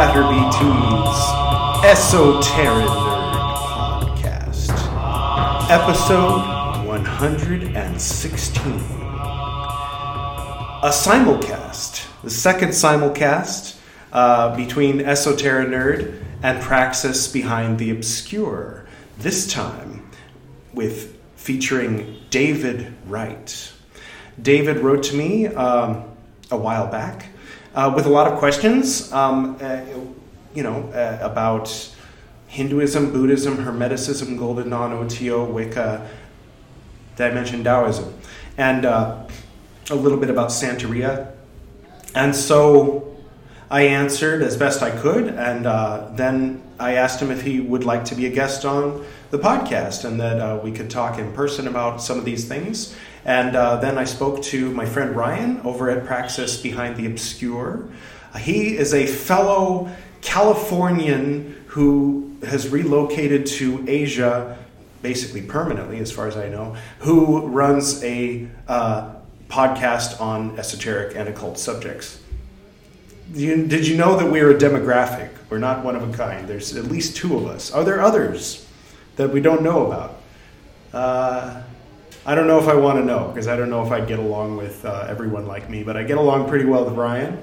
Frater B2's Esoteric Nerd Podcast, episode 116. A simulcast, the second simulcast uh, between Esoteric Nerd and Praxis Behind the Obscure, this time with featuring David Wright. David wrote to me um, a while back uh, with a lot of questions, um, uh, you know, uh, about Hinduism, Buddhism, Hermeticism, Golden Dawn, OTO, Wicca. Did I Taoism? And uh, a little bit about Santeria. And so I answered as best I could, and uh, then I asked him if he would like to be a guest on the podcast and that uh, we could talk in person about some of these things. And uh, then I spoke to my friend Ryan over at Praxis Behind the Obscure. Uh, he is a fellow Californian who has relocated to Asia, basically permanently, as far as I know, who runs a uh, podcast on esoteric and occult subjects. You, did you know that we're a demographic? We're not one of a kind. There's at least two of us. Are there others that we don't know about? Uh, I don't know if I want to know because I don't know if I'd get along with uh, everyone like me, but I get along pretty well with Ryan.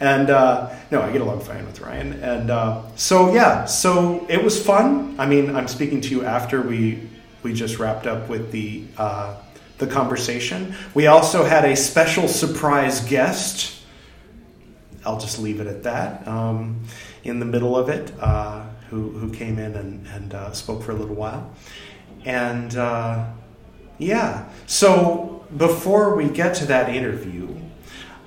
And uh, no, I get along fine with Ryan. And uh, so, yeah, so it was fun. I mean, I'm speaking to you after we, we just wrapped up with the, uh, the conversation. We also had a special surprise guest. I'll just leave it at that. Um, in the middle of it, uh, who, who came in and, and uh, spoke for a little while. And yeah. So before we get to that interview,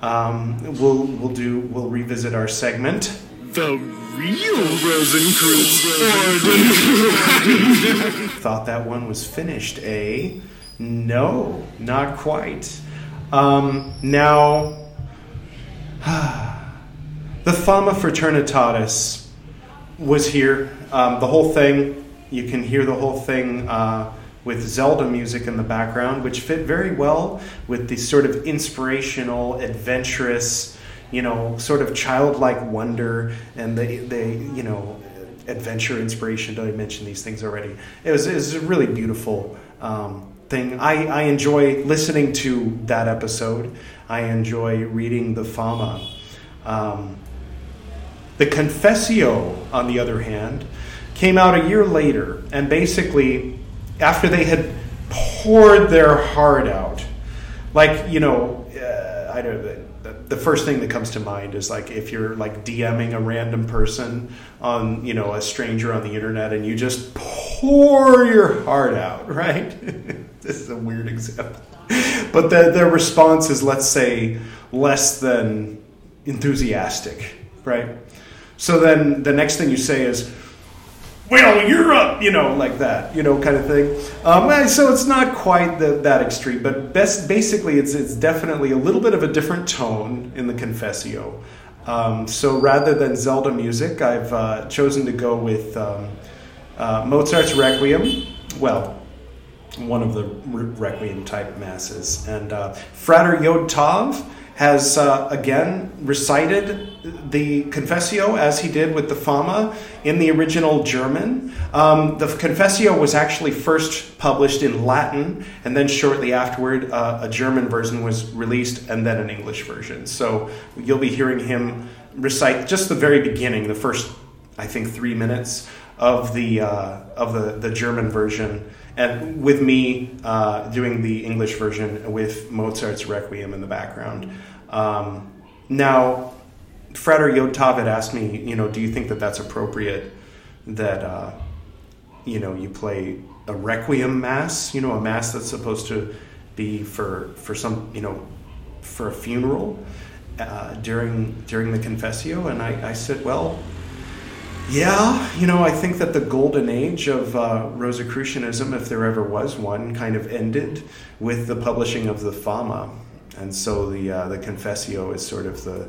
um, we'll we'll do we'll revisit our segment. The real Rosencrantz Thought that one was finished, eh? No, not quite. Um, now, the Fama Fraternitatis was here. Um, the whole thing, you can hear the whole thing. Uh, with Zelda music in the background, which fit very well with the sort of inspirational, adventurous, you know, sort of childlike wonder and the, the you know, adventure inspiration. Did I mention these things already? It was, it was a really beautiful um, thing. I, I enjoy listening to that episode. I enjoy reading the Fama. Um, the Confessio, on the other hand, came out a year later and basically after they had poured their heart out, like you know, uh, I don't. The, the first thing that comes to mind is like if you're like DMing a random person on you know a stranger on the internet and you just pour your heart out, right? this is a weird example, but the, their response is let's say less than enthusiastic, right? So then the next thing you say is, well, you're up, you know, like that, you know, kind of thing. Um, so it's not quite the, that extreme, but best, basically, it's, it's definitely a little bit of a different tone in the Confessio. Um, so rather than Zelda music, I've uh, chosen to go with um, uh, Mozart's Requiem. Well, one of the Requiem type masses. And uh, Frater Yod Tov has uh, again recited the Confessio as he did with the Fama in the original German. Um, the Confessio was actually first published in Latin, and then shortly afterward, uh, a German version was released, and then an English version. So you'll be hearing him recite just the very beginning, the first, I think, three minutes of the uh, of the, the German version and with me uh, doing the English version with Mozart's Requiem in the background. Um, now, Frater Yotov had asked me, you know, do you think that that's appropriate that, uh, you know, you play a Requiem Mass, you know, a Mass that's supposed to be for, for some, you know, for a funeral uh, during, during the Confessio? And I, I said, well, yeah, you know, I think that the golden age of uh, Rosicrucianism, if there ever was one, kind of ended with the publishing of the Fama, and so the uh, the Confessio is sort of the,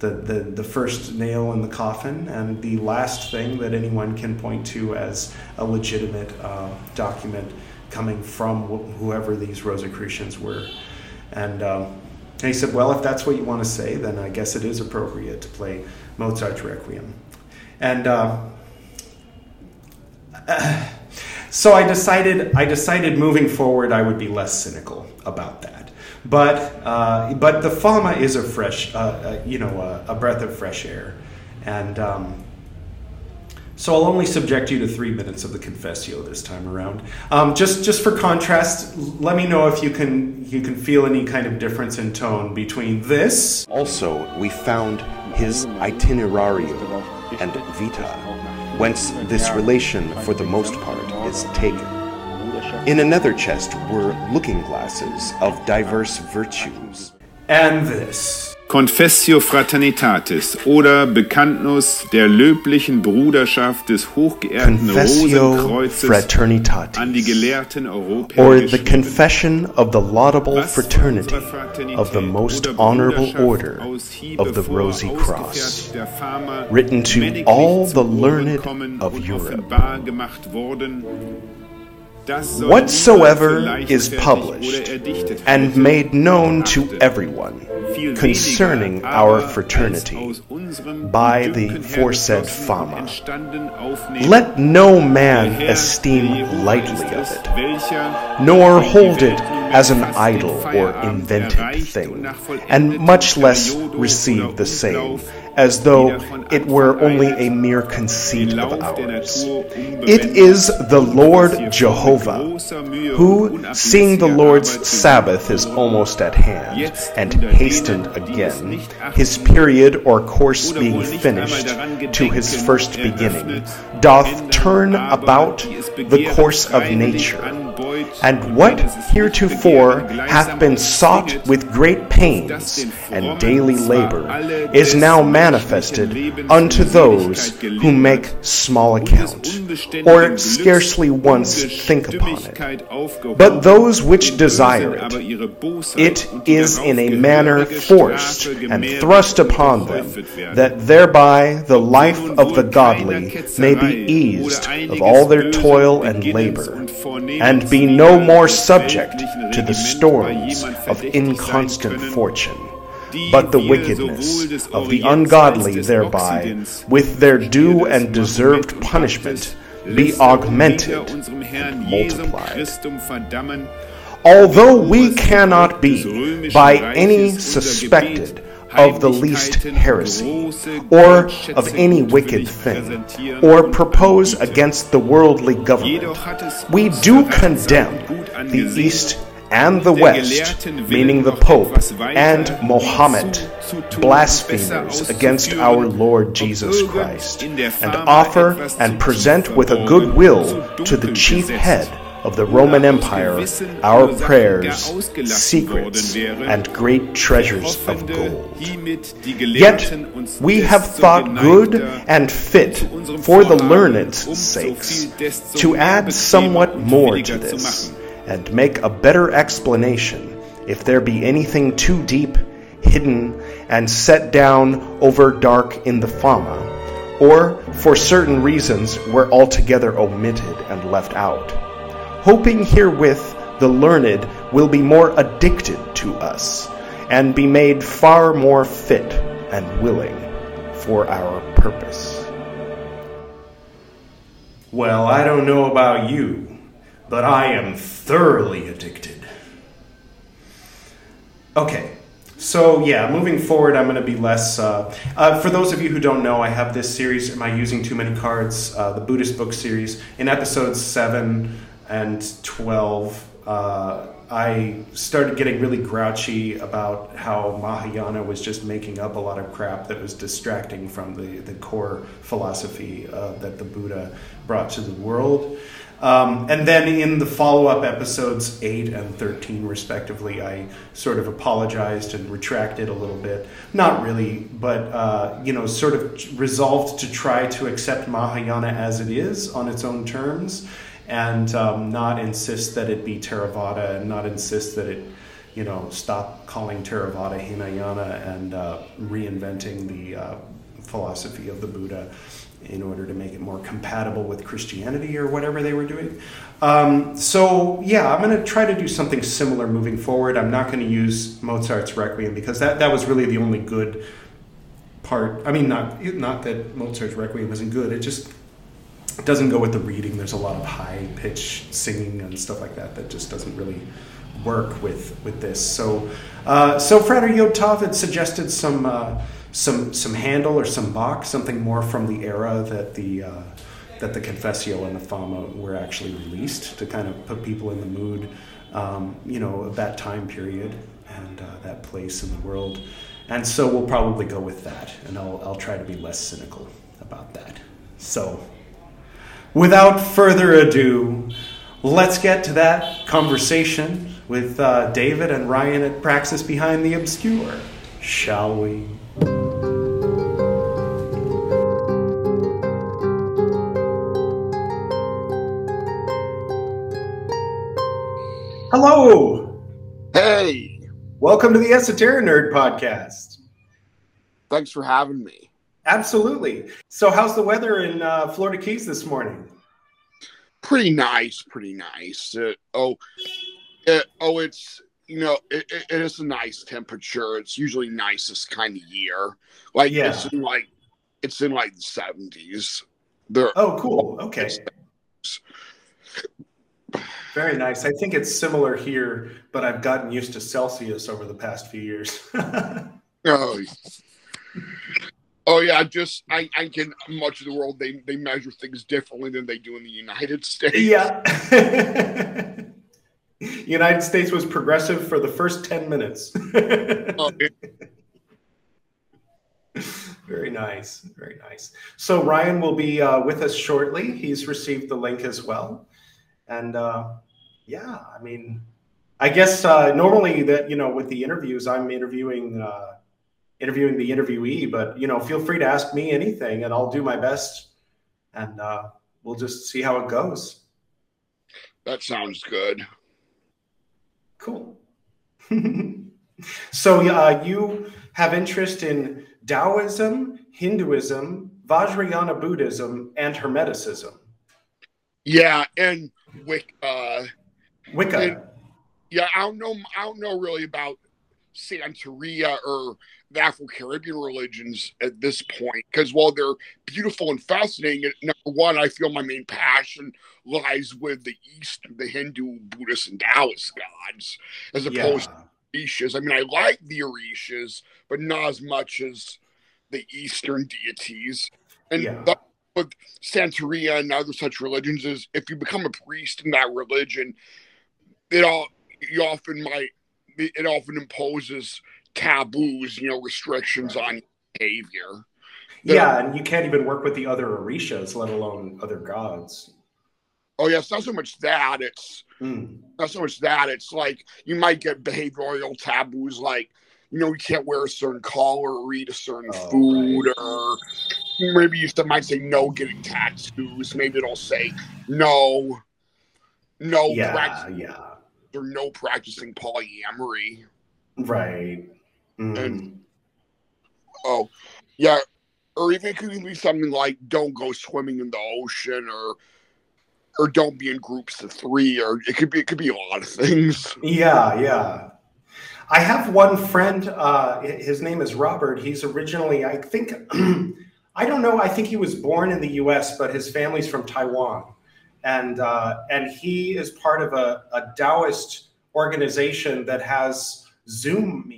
the the the first nail in the coffin and the last thing that anyone can point to as a legitimate uh, document coming from wh- whoever these Rosicrucians were, and. Um, And he said, Well, if that's what you want to say, then I guess it is appropriate to play Mozart's Requiem. And uh, so I decided, I decided moving forward I would be less cynical about that. But, uh, but the Fama is a fresh, uh, uh, you know, a, a, breath of fresh air. And um, so I'll only subject you to three minutes of the Confessio this time around. Um, just, just for contrast, let me know if you can, you can feel any kind of difference in tone between this. Also, we found his itinerarium and vita, whence this relation, for the most part, is taken. In another chest were looking glasses of diverse virtues. And this. Confessio Fraternitatis oder Bekanntnis der löblichen Bruderschaft des hochgeehrten Rosenkreuzes an die Gelehrten Europäer or the confession of the laudable fraternity of the most honorable order of the Rosy Cross, written to all the learned of Europe. Whatsoever is published and made known to everyone concerning our fraternity by the foresaid Fama. Let no man esteem lightly of it, nor hold it as an idle or invented thing, and much less receive the same as though it were only a mere conceit of ours. It is the Lord Jehovah, who, seeing the Lord's Sabbath is almost at hand, and hastened again, his period or course being finished to his first beginning, doth turn about the course of nature and what heretofore hath been sought with great pains and daily labor is now manifested unto those who make small account, or scarcely once think upon it. But those which desire it, it is in a manner forced and thrust upon them, that thereby the life of the godly may be eased of all their toil and labor, and be no more subject to the storms of inconstant fortune, but the wickedness of the ungodly thereby, with their due and deserved punishment, be augmented and multiplied. Although we cannot be by any suspected of the least heresy, or of any wicked thing, or propose against the worldly government. We do condemn the East and the West, meaning the Pope and Mohammed, blasphemers against our Lord Jesus Christ, and offer and present with a good will to the chief head of the Roman Empire our prayers, secrets, and great treasures of gold. Yet we have thought good and fit for the learned's sakes to add somewhat more to this and make a better explanation if there be anything too deep, hidden, and set down over dark in the Fama, or for certain reasons were altogether omitted and left out hoping herewith the learned will be more addicted to us, and be made far more fit and willing for our purpose. Well, I don't know about you, but I am thoroughly addicted. Okay, so yeah, moving forward, I'm going to be less. Uh, uh, for those of you who don't know, I have this series. Am I using too many cards? Uh, the Buddhist book series. In episode seven, and 12, uh, I started getting really grouchy about how Mahayana was just making up a lot of crap that was distracting from the, the core philosophy uh, that the Buddha brought to the world. Um, and then in the follow up episodes 8 and 13, respectively, I sort of apologized and retracted a little bit. Not really, but, uh, you know, sort of resolved to try to accept Mahayana as it is on its own terms and um, not insist that it be Theravada and not insist that it, you know, stop calling Theravada Hinayana and uh, reinventing the uh, philosophy of the Buddha. in order to make it more compatible with Christianity or whatever they were doing. Um, so yeah, I'm going to try to do something similar moving forward. I'm not going to use Mozart's Requiem because that that was really the only good part. I mean, not not that Mozart's Requiem wasn't good. It just doesn't go with the reading. There's a lot of high pitch singing and stuff like that that just doesn't really work with with this. So uh, so Frater Yod Tov had suggested some. Uh, some some Handel or some Bach, something more from the era that the uh, that the Confessio and the Fama were actually released to kind of put people in the mood, um, you know, of that time period and uh, that place in the world. And so we'll probably go with that, and I'll I'll try to be less cynical about that. So, without further ado, let's get to that conversation with uh, David and Ryan at Praxis Behind the Obscure, shall we? Hello. Hey. Welcome to the Esoteric Nerd Podcast. Thanks for having me. Absolutely. So, how's the weather in uh, Florida Keys this morning? Pretty nice. Pretty nice. Uh, oh, it, oh, it's you know it, it is a nice temperature. It's usually nicest kind of year. Like yeah. it's in like it's in like the seventies. Oh, cool. Okay. Very nice. I think it's similar here, but I've gotten used to Celsius over the past few years. oh. Oh yeah, I just I, I can much of the world they, they measure things differently than they do in the United States. Yeah. United States was progressive for the first 10 minutes. oh, Very nice. Very nice. So Ryan will be uh, with us shortly. He's received the link as well. And uh, yeah, I mean, I guess uh, normally that you know with the interviews, I'm interviewing uh, interviewing the interviewee, but you know, feel free to ask me anything, and I'll do my best, and uh, we'll just see how it goes. That sounds good. Cool. so uh, you have interest in Taoism, Hinduism, Vajrayana Buddhism, and Hermeticism. Yeah, and Wicca. Uh, Wicca. And, yeah, I don't know. I don't know really about Santeria or the Afro Caribbean religions at this point because while they're beautiful and fascinating, number one, I feel my main passion lies with the East, the Hindu, Buddhist, and Taoist gods, as opposed yeah. to Orishas. I mean, I like the Orishas, but not as much as the Eastern deities. And yeah with Santeria and other such religions is if you become a priest in that religion, it all you often might it often imposes taboos, you know, restrictions right. on behavior. Yeah, and you can't even work with the other orishas, let alone other gods. Oh yeah, it's not so much that it's mm. not so much that it's like you might get behavioral taboos like you know you can't wear a certain color or eat a certain oh, food right. or maybe you might say no getting tattoos. Maybe it'll say no, no yeah, yeah, or no practicing polyamory. Right. Mm. And oh, yeah, or even it could be something like don't go swimming in the ocean or or don't be in groups of three or it could be it could be a lot of things yeah yeah i have one friend uh his name is robert he's originally i think I don't know. I think he was born in the U.S., but his family's from Taiwan, and uh, and he is part of a, a Taoist organization that has Zoom meetings.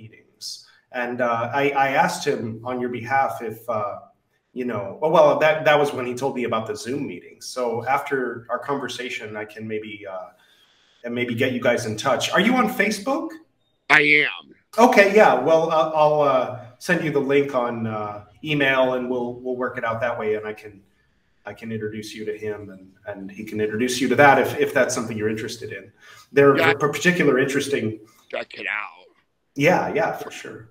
And uh, I, I, asked him on your behalf if uh, you know. Well, well, that that was when he told me about the Zoom meetings. So after our conversation, I can maybe uh, and maybe get you guys in touch. Are you on Facebook? I am. Okay. Yeah. Well, I'll uh, send you the link on uh, email and we'll we'll work it out that way and I can I can introduce you to him and and he can introduce you to that if if that's something you're interested in. They're yeah. particular interesting. Check it out. Yeah, yeah, for sure.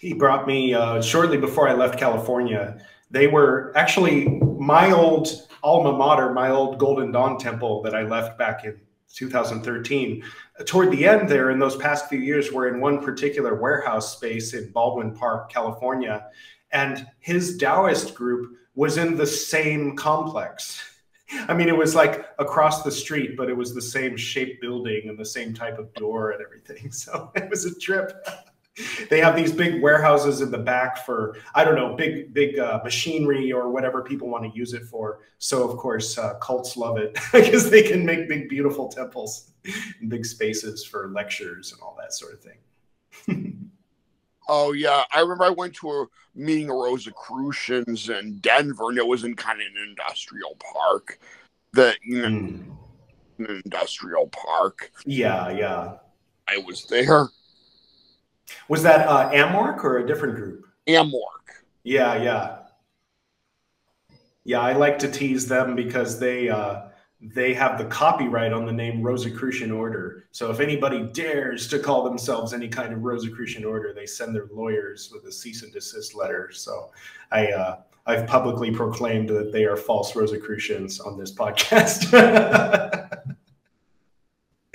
He brought me uh, shortly before I left California. They were actually my old alma mater, my old Golden Dawn temple that I left back in 2013. Toward the end, there in those past few years, we're in one particular warehouse space in Baldwin Park, California, and his Taoist group was in the same complex. I mean, it was like across the street, but it was the same shape building and the same type of door and everything. So it was a trip. they have these big warehouses in the back for I don't know, big big uh, machinery or whatever people want to use it for. So of course, uh, cults love it because they can make big, beautiful temples, big spaces for lectures and all that sort of thing. Oh yeah, I remember I went to a meeting of Rosicrucians in Denver, and it was in kind of an industrial park. That you know, mm. an industrial park. Yeah, yeah. I was there. Was that uh, Amorc or a different group? Amorc. Yeah, yeah, yeah. I like to tease them because they uh, they have the copyright on the name Rosicrucian Order. So if anybody dares to call themselves any kind of Rosicrucian Order, they send their lawyers with a cease and desist letter. So I uh, I've publicly proclaimed that they are false Rosicrucians on this podcast.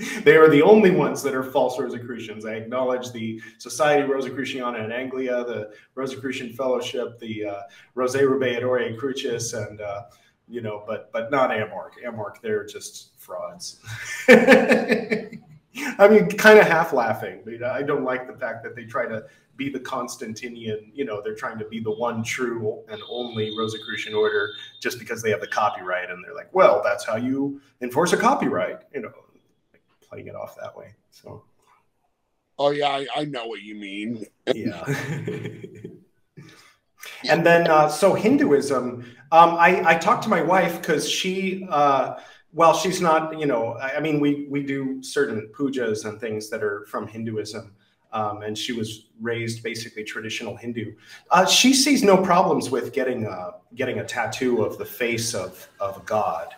they are the only ones that are false Rosicrucians. I acknowledge the Society Rosicruciana in Anglia, the Rosicrucian Fellowship, the uh, Rose et Aureae Crucis, and uh, you know, but but not Amorc. Amorc, they're just frauds. I mean, kind of half laughing. I don't like the fact that they try to be the Constantinian. You know, they're trying to be the one true and only Rosicrucian order just because they have the copyright, and they're like, well, that's how you enforce a copyright. You know, playing it off that way. So. Oh yeah, I, I know what you mean. yeah. And then, uh, so Hinduism, um, I, I talked to my wife because she, uh, well, she's not, you know, I, I, mean, we, we do certain pujas and things that are from Hinduism. Um, and she was raised basically traditional Hindu. Uh, she sees no problems with getting a, getting a tattoo of the face of, of God.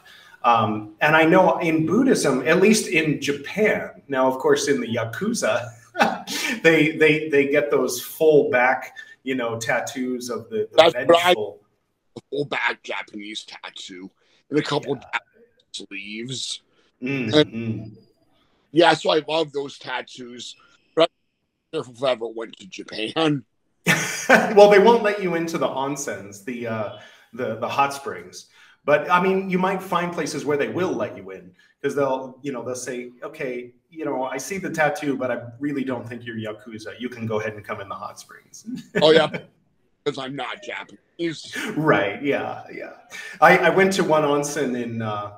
Um, and I know in Buddhism, at least in Japan, now, of course, in the Yakuza, they, they, they get those full back you know, tattoos of the, the vengeful. full back Japanese tattoo and a couple yeah. sleeves. Mm-hmm. yeah, so I love those tattoos. But if I ever went to Japan. well, they won't let you into the onsens, the uh, the the hot springs. But I mean, you might find places where they will let you in because they'll, you know, they'll say, okay, you know, I see the tattoo, but I really don't think you're Yakuza. You can go ahead and come in the hot springs. oh, yeah. Because I'm not Japanese. Right. Yeah. Yeah. I, I went to one onsen in, uh,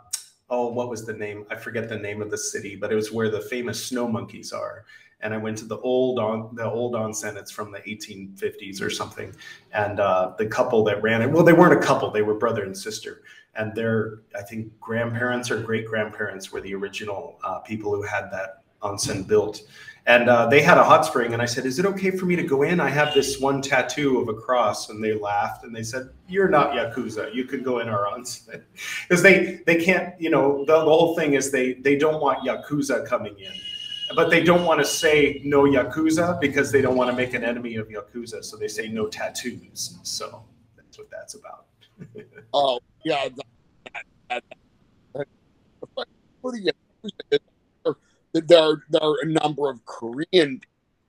oh, what was the name? I forget the name of the city, but it was where the famous snow monkeys are. And I went to the old on the old onsen. It's from the 1850s or something. And uh, the couple that ran it, well, they weren't a couple; they were brother and sister and their I think grandparents or great grandparents were the original uh, people who had that onsen built. And uh, they had a hot spring, and I said, "Is it okay for me to go in? I have this one tattoo of a cross." And they laughed and they said, "You're not yakuza. You could go in our onsen because they they can't. You know, the, the whole thing is they they don't want yakuza coming in." but they don't want to say no yakuza because they don't want to make an enemy of yakuza so they say no tattoos so that's what that's about oh yeah, that, that, there are there are a number of Korean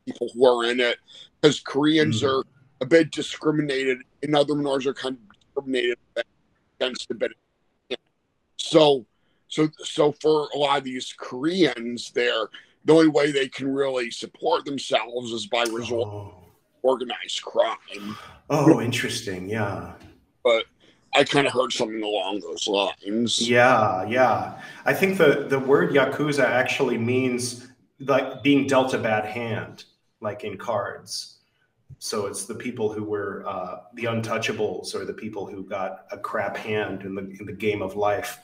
people who are in it because Koreans mm. are a bit discriminated, and other minorities are kind of discriminated against a bit. So, so, so for a lot of these Koreans, there the only way they can really support themselves is by resort oh. organized crime. Oh, interesting. Yeah. But I kind of heard something along those lines. Yeah, yeah. I think the the word yakuza actually means like being dealt a bad hand, like in cards. So it's the people who were uh, the untouchables or the people who got a crap hand in the in the game of life.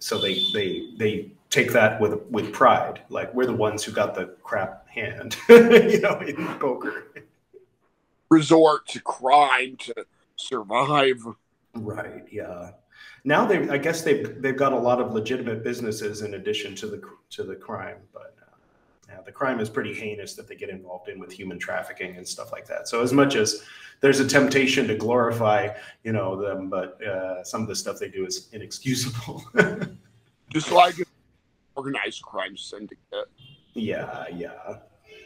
So they they they take that with with pride. Like we're the ones who got the crap hand, you know, in poker. Resort to crime to survive. Right. Yeah. Now they, I guess they've they've got a lot of legitimate businesses in addition to the to the crime, but uh, yeah, the crime is pretty heinous that they get involved in with human trafficking and stuff like that. So as much as there's a temptation to glorify, you know, them, but uh, some of the stuff they do is inexcusable. Just like organized crime syndicate. Yeah, yeah,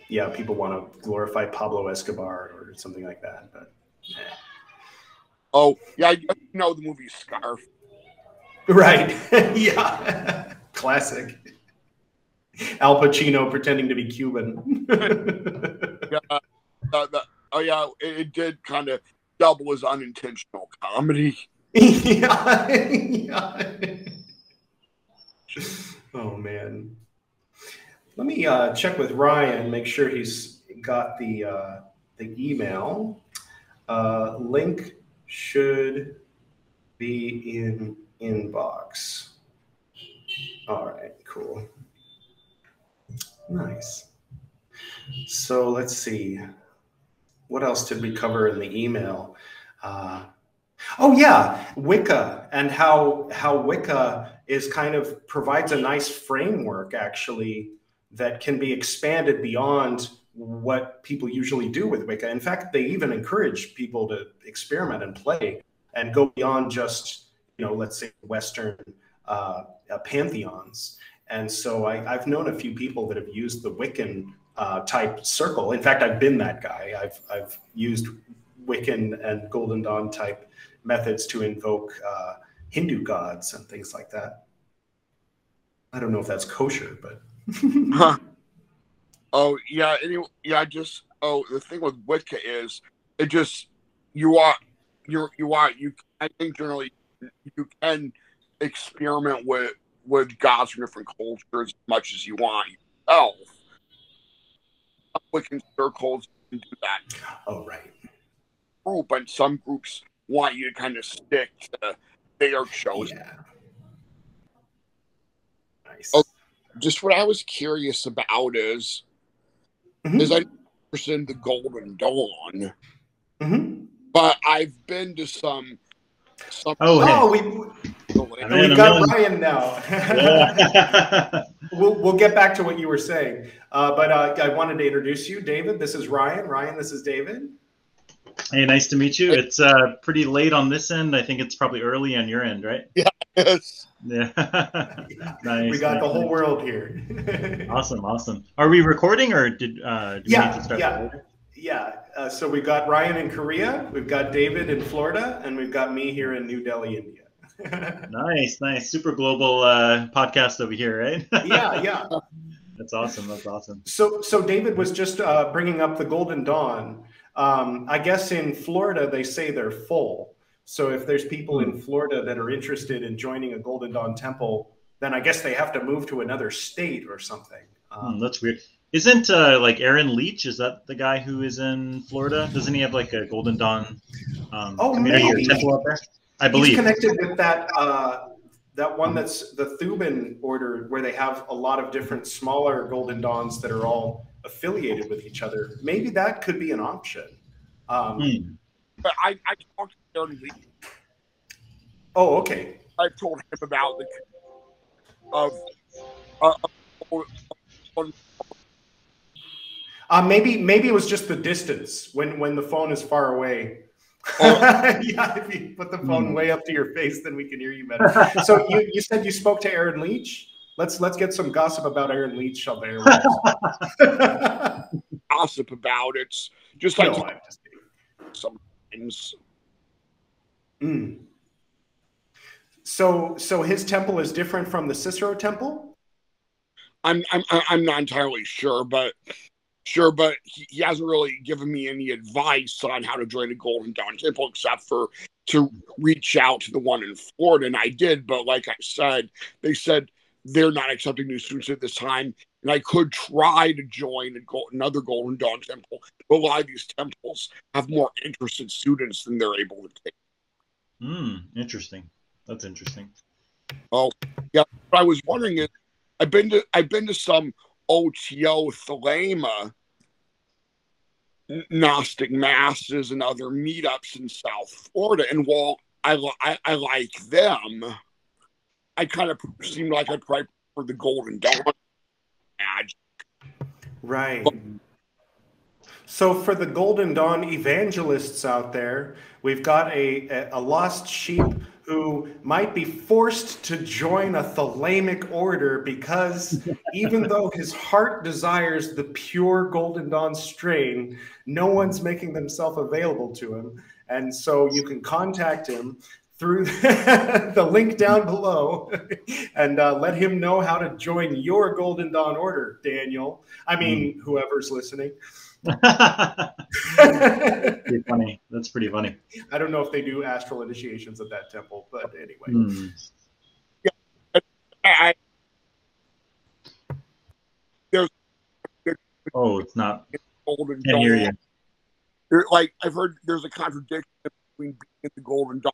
yeah. People want to glorify Pablo Escobar or something like that, but. Oh yeah, I know the movie Scarf. Right. yeah. Classic. Al Pacino pretending to be Cuban. yeah. Uh, the, oh yeah, it, it did kind of double as unintentional comedy. yeah. yeah. Oh man. Let me uh, check with Ryan, make sure he's got the uh, the email. Uh, link should be in inbox. All right, cool. Nice. So let's see. What else did we cover in the email? Uh, oh yeah, Wicca and how how Wicca is kind of provides a nice framework actually that can be expanded beyond what people usually do with Wicca. In fact, they even encourage people to experiment and play and go beyond just, you know, let's say Western uh, uh, pantheons. And so I, have known a few people that have used the Wiccan uh, type circle. In fact, I've been that guy. I've, I've used Wiccan and Golden Dawn type methods to invoke uh, Hindu gods and things like that. I don't know if that's kosher, but. Oh yeah, anyway, yeah. I Just oh, the thing with Wicca is it just you are you you are you. I think generally you can experiment with with gods from different cultures as much as you want yourself. Wiccan circles can do that. Oh right. Group and some groups want you to kind of stick to their chosen. Yeah. Nice. Oh, just what I was curious about is mm-hmm. is I in the Golden Dawn, mm-hmm. but I've been to some. some oh, oh we we got Ryan now. Yeah. we'll we'll get back to what you were saying, uh, but uh, I wanted to introduce you, David. This is Ryan. Ryan, this is David. Hey, nice to meet you. It's uh, pretty late on this end. I think it's probably early on your end, right? Yes. Yeah. nice. We got nice, the whole nice. world here. awesome, awesome. Are we recording or did, uh, do yeah, we need to start? Yeah, yeah. Uh, so we've got Ryan in Korea, we've got David in Florida, and we've got me here in New Delhi, India. nice, nice. Super global uh, podcast over here, right? yeah, yeah. That's awesome. That's awesome. So, so David was just uh, bringing up the Golden Dawn. Um, I guess in Florida they say they're full. So if there's people in hmm. Florida that are interested in joining a Golden Dawn temple, then I guess they have to move to another state or something. Um, that's weird. Isn't uh, like Aaron Leitch? Is that the guy who is in Florida? Doesn't he have like a Golden Dawn um, oh, community maybe. or temple there? I believe He's connected with that uh, that one that's the Thuban order, where they have a lot of different smaller Golden Dawns that are all affiliated with each other. Maybe that could be an option. Um, hmm. But I, I talked to Aaron Lee. Oh, okay. I told him about the of uh, uh, maybe maybe it was just the distance when when the phone is far away. Oh. yeah, if you put the phone mm. way up to your face, then we can hear you better. so you, you said you spoke to Aaron Leitch. Let's let's get some gossip about Aaron Leitch on there. gossip about it, just like no, some things. Mm. So, so his temple is different from the Cicero temple. I'm I'm I'm not entirely sure, but sure, but he, he hasn't really given me any advice on how to join a Golden Dawn temple, except for to reach out to the one in Florida, and I did. But like I said, they said they're not accepting new students at this time, and I could try to join another Golden Dawn temple, but a lot of these temples have more interested students than they're able to take. Hmm, interesting. That's interesting. Oh, yeah. What I was wondering is, I've been to I've been to some OTO Thelema Gnostic masses and other meetups in South Florida, and while I, I, I like them, I kind of seem like I'd probably for the Golden Dawn magic. Right. But, so, for the Golden Dawn evangelists out there, we've got a, a lost sheep who might be forced to join a Thelemic order because even though his heart desires the pure Golden Dawn strain, no one's making themselves available to him. And so you can contact him through the link down below and uh, let him know how to join your Golden Dawn order, Daniel. I mean, mm. whoever's listening. pretty funny. That's pretty funny. I don't know if they do astral initiations at that temple, but anyway. Mm. Yeah. I, there's, there's, oh, it's not. Golden Can't hear you. There, like I've heard, there's a contradiction between being in the Golden Dawn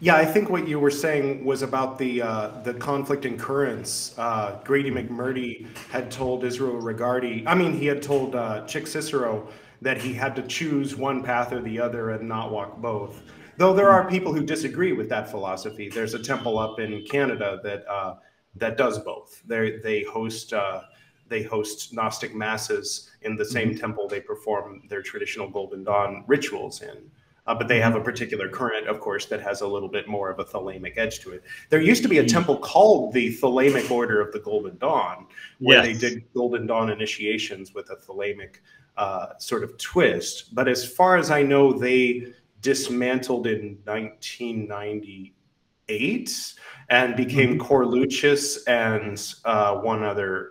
yeah, I think what you were saying was about the uh, the conflict in currents. Uh, Grady McMurtry had told Israel Regardie, I mean, he had told uh, Chick Cicero that he had to choose one path or the other and not walk both. Though there are people who disagree with that philosophy. There's a temple up in Canada that uh, that does both. They they host uh, they host Gnostic masses in the same mm-hmm. temple they perform their traditional Golden Dawn rituals in. Uh, but they have a particular current, of course, that has a little bit more of a Thelemic edge to it. There used to be a mm-hmm. temple called the Thelemic Order of the Golden Dawn, where yes. they did Golden Dawn initiations with a Thelemic uh, sort of twist. But as far as I know, they dismantled in 1998 and became mm-hmm. Corluchus and uh, one other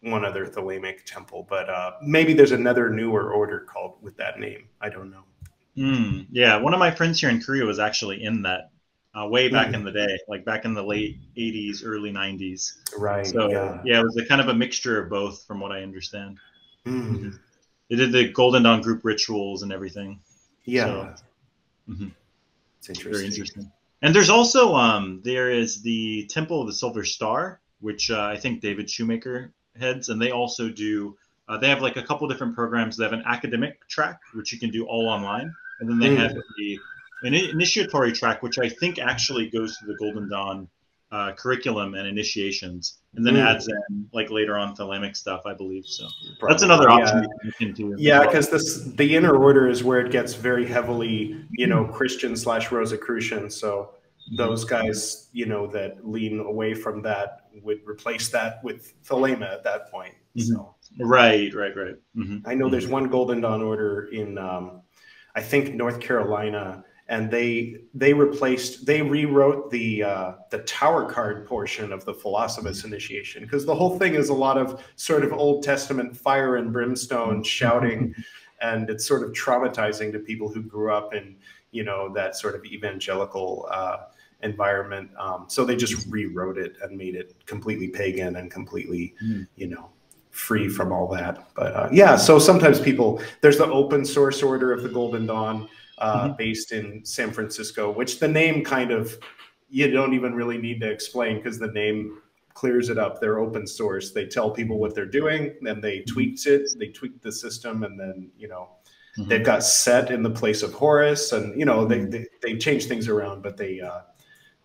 one other Thelemic temple. But uh, maybe there's another newer order called with that name. I don't know. Mm, yeah, one of my friends here in Korea was actually in that uh, way back mm. in the day, like back in the late '80s, early '90s. Right. So yeah, yeah it was a kind of a mixture of both, from what I understand. Mm. They did the Golden Dawn group rituals and everything. Yeah. So, mm-hmm. It's interesting. Very interesting. And there's also um there is the Temple of the Silver Star, which uh, I think David Shoemaker heads, and they also do. Uh, they have like a couple different programs. They have an academic track, which you can do all online and then they mm. have the an initiatory track, which I think actually goes to the Golden Dawn uh, curriculum and initiations, and then mm. adds in like later on Thelemic stuff, I believe. So Probably. that's another option yeah. Yeah, because this the inner order is where it gets very heavily, you know, Christian slash Rosicrucian. So those guys, you know, that lean away from that would replace that with Thelema at that point. Mm-hmm. So right, right, right. Mm-hmm. I know mm-hmm. there's one Golden Dawn order in. Um, I think North Carolina, and they they replaced they rewrote the uh, the tower card portion of the Philosophus initiation because the whole thing is a lot of sort of Old Testament fire and brimstone shouting, and it's sort of traumatizing to people who grew up in you know that sort of evangelical. Uh, environment um, so they just rewrote it and made it completely pagan and completely mm. you know free from all that. But uh, yeah, so sometimes people there's the open source order of the Golden Dawn uh, mm-hmm. based in San Francisco, which the name kind of you don't even really need to explain because the name clears it up. They're open source. They tell people what they're doing, and they mm-hmm. tweaked it. They tweaked the system, and then you know mm-hmm. they've got Set in the place of Horus, and you know they mm-hmm. they, they change things around, but they uh,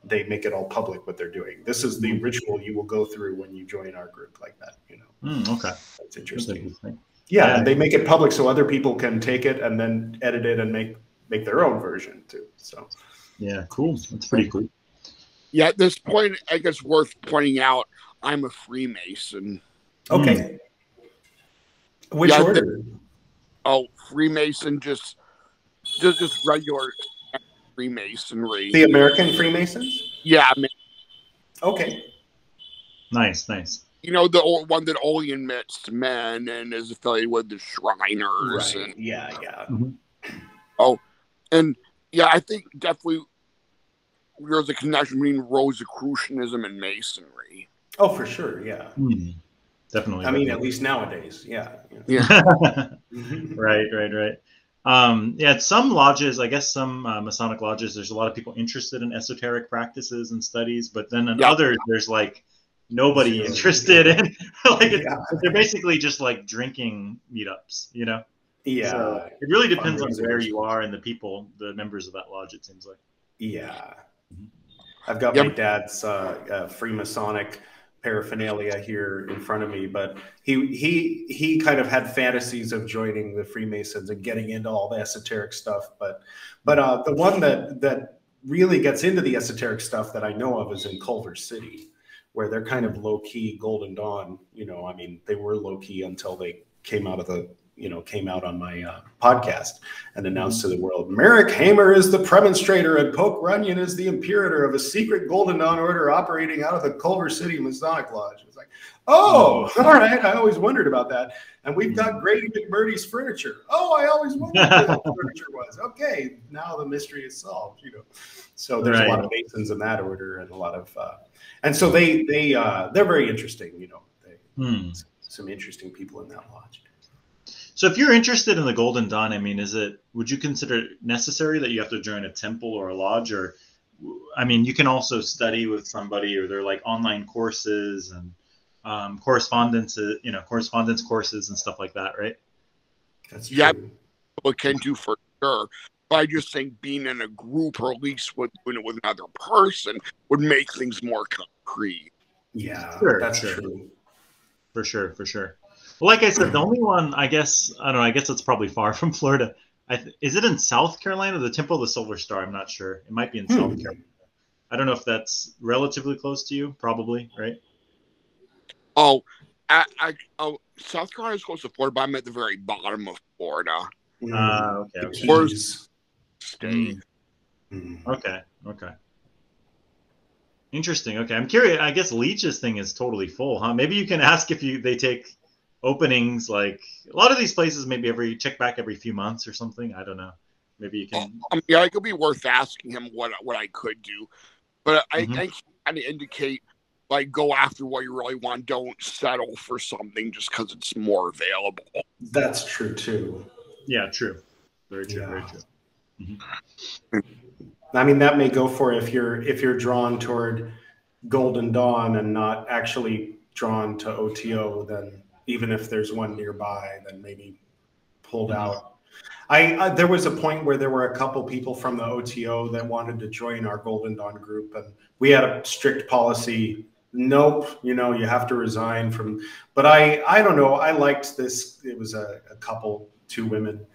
they make it all public what they're doing. This is the ritual you will go through when you join our group like that. You know. Mm, okay. That's interesting. That's interesting. Yeah, and they make it public so other people can take it and then edit it and make make their own version too. So. Yeah, cool. That's pretty cool. Yeah, at this point, I guess worth pointing out, I'm a Freemason. Okay. Mm. Which yeah, order? The, oh, Freemason, just just just regular Freemasonry. The American Freemasons? Yeah. I mean, okay. Nice, nice. You know, the old one that only admits men and is affiliated with the Shriners. Right. And, yeah, yeah. Mm-hmm. Oh, and yeah, I think definitely there's a connection between Rosicrucianism and Masonry. Oh, for sure. Yeah. Mm, definitely. I mean, at least nowadays. Yeah. Yeah. right, right, right. Um, yeah, some lodges, I guess some uh, Masonic lodges, there's a lot of people interested in esoteric practices and studies, but then in others, there's like nobody interested in. like yeah. they're basically just like drinking meetups, you know. Yeah, so it really depends on where you are and the people, the members of that lodge. It seems like. Yeah, mm-hmm. I've got yep. my dad's uh, uh, Freemasonic paraphernalia here in front of me, but he he he kind of had fantasies of joining the Freemasons and getting into all the esoteric stuff. But but uh, the one that that really gets into the esoteric stuff that I know of is in Culver City, where they're kind of low key Golden Dawn. You know, I mean, they were low key until they came out of the you know came out on my uh, podcast and announced to the world merrick hamer is the praemonstrator and poke runyon is the imperator of a secret golden dawn order operating out of the culver city masonic lodge. It's like oh all right. I always wondered about that. And we've got grady mcmurtry's furniture. Oh i always wondered what the furniture was. Okay now the mystery is solved you know. So there's right. a lot of masons in that order and a lot of uh, and so they they uh, they're very interesting you know. They, hmm. some interesting people in that lodge so if you're interested in the Golden Dawn, I mean, is it would you consider it necessary that you have to join a temple or a lodge or I mean, you can also study with somebody or they're like online courses and um, correspondence, you know, correspondence courses and stuff like that, right? That's true. Yeah, what can do for sure. But I just think being in a group or at least with, doing it with another person would make things more concrete. Yeah, sure, that's sure. true. For sure, for sure. Well, like I said, the only one I guess I don't know. I guess it's probably far from Florida. Th- is it in South Carolina? The Temple of the Silver Star. I'm not sure. It might be in hmm. South Carolina. I don't know if that's relatively close to you. Probably, right? Oh, I, I oh, South Carolina is close to Florida, but I'm at the very bottom of Florida. Uh, okay. okay. State. Mm. Okay. Okay. Interesting. Okay, I'm curious. I guess Leitch's thing is totally full, huh? Maybe you can ask if you they take openings like a lot of these places maybe every check back every few months or something i don't know maybe you can um, yeah it could be worth asking him what what i could do but i mm-hmm. think kind of indicate like go after what you really want don't settle for something just because it's more available that's true too yeah true very true yeah. very true mm-hmm. i mean that may go for if you're if you're drawn toward golden dawn and not actually drawn to oto then even if there's one nearby, then maybe pulled mm-hmm. out. I, there was a point where there were a couple people from the OTO that wanted to join our Golden Dawn group, and we had a strict policy. Nope, you know you have to resign from. But I I don't know. I liked this. It was a, a couple, two women,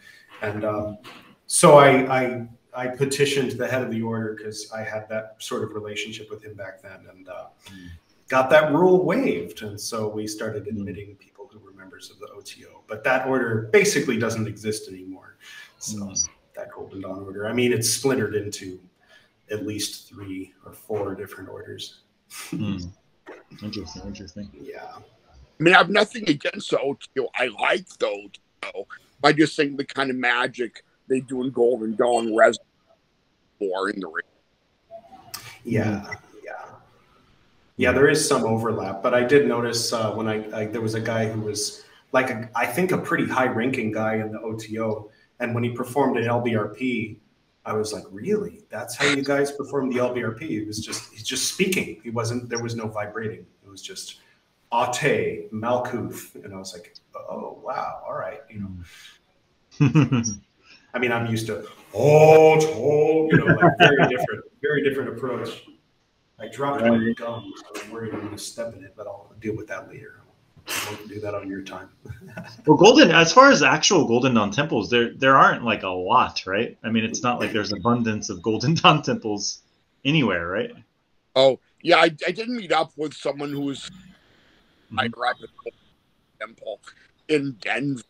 and um, so I I I petitioned the head of the order because I had that sort of relationship with him back then, and uh, mm. got that rule waived. And so we started admitting people members of the OTO. But that order basically doesn't exist anymore. So mm. that Golden Dawn order, I mean, it's splintered into at least three or four different orders. mm. Interesting, interesting. Yeah. I mean, I have nothing against the OTO. I like the OTO. I just think the kind of magic they do in Golden Dawn resonates more in the ring. Yeah. Yeah, there is some overlap, but I did notice uh, when I, I, there was a guy who was like a, I think a pretty high ranking guy in the OTO, and when he performed an LBRP, I was like, really? That's how you guys perform the LBRP? He was just he's just speaking. He wasn't there was no vibrating. It was just Ate Malkuth, and I was like, oh wow, all right, you know. I mean, I'm used to oh, you know, like very different, very different approach. I dropped right. my gum, so I'm worried I'm going to step in it, but I'll deal with that later. I won't do that on your time. well, golden, as far as actual Golden Dawn temples, there there aren't like a lot, right? I mean, it's not like there's abundance of Golden Dawn temples anywhere, right? Oh yeah, I, I did meet up with someone who was mm-hmm. I grew up at temple in Denver.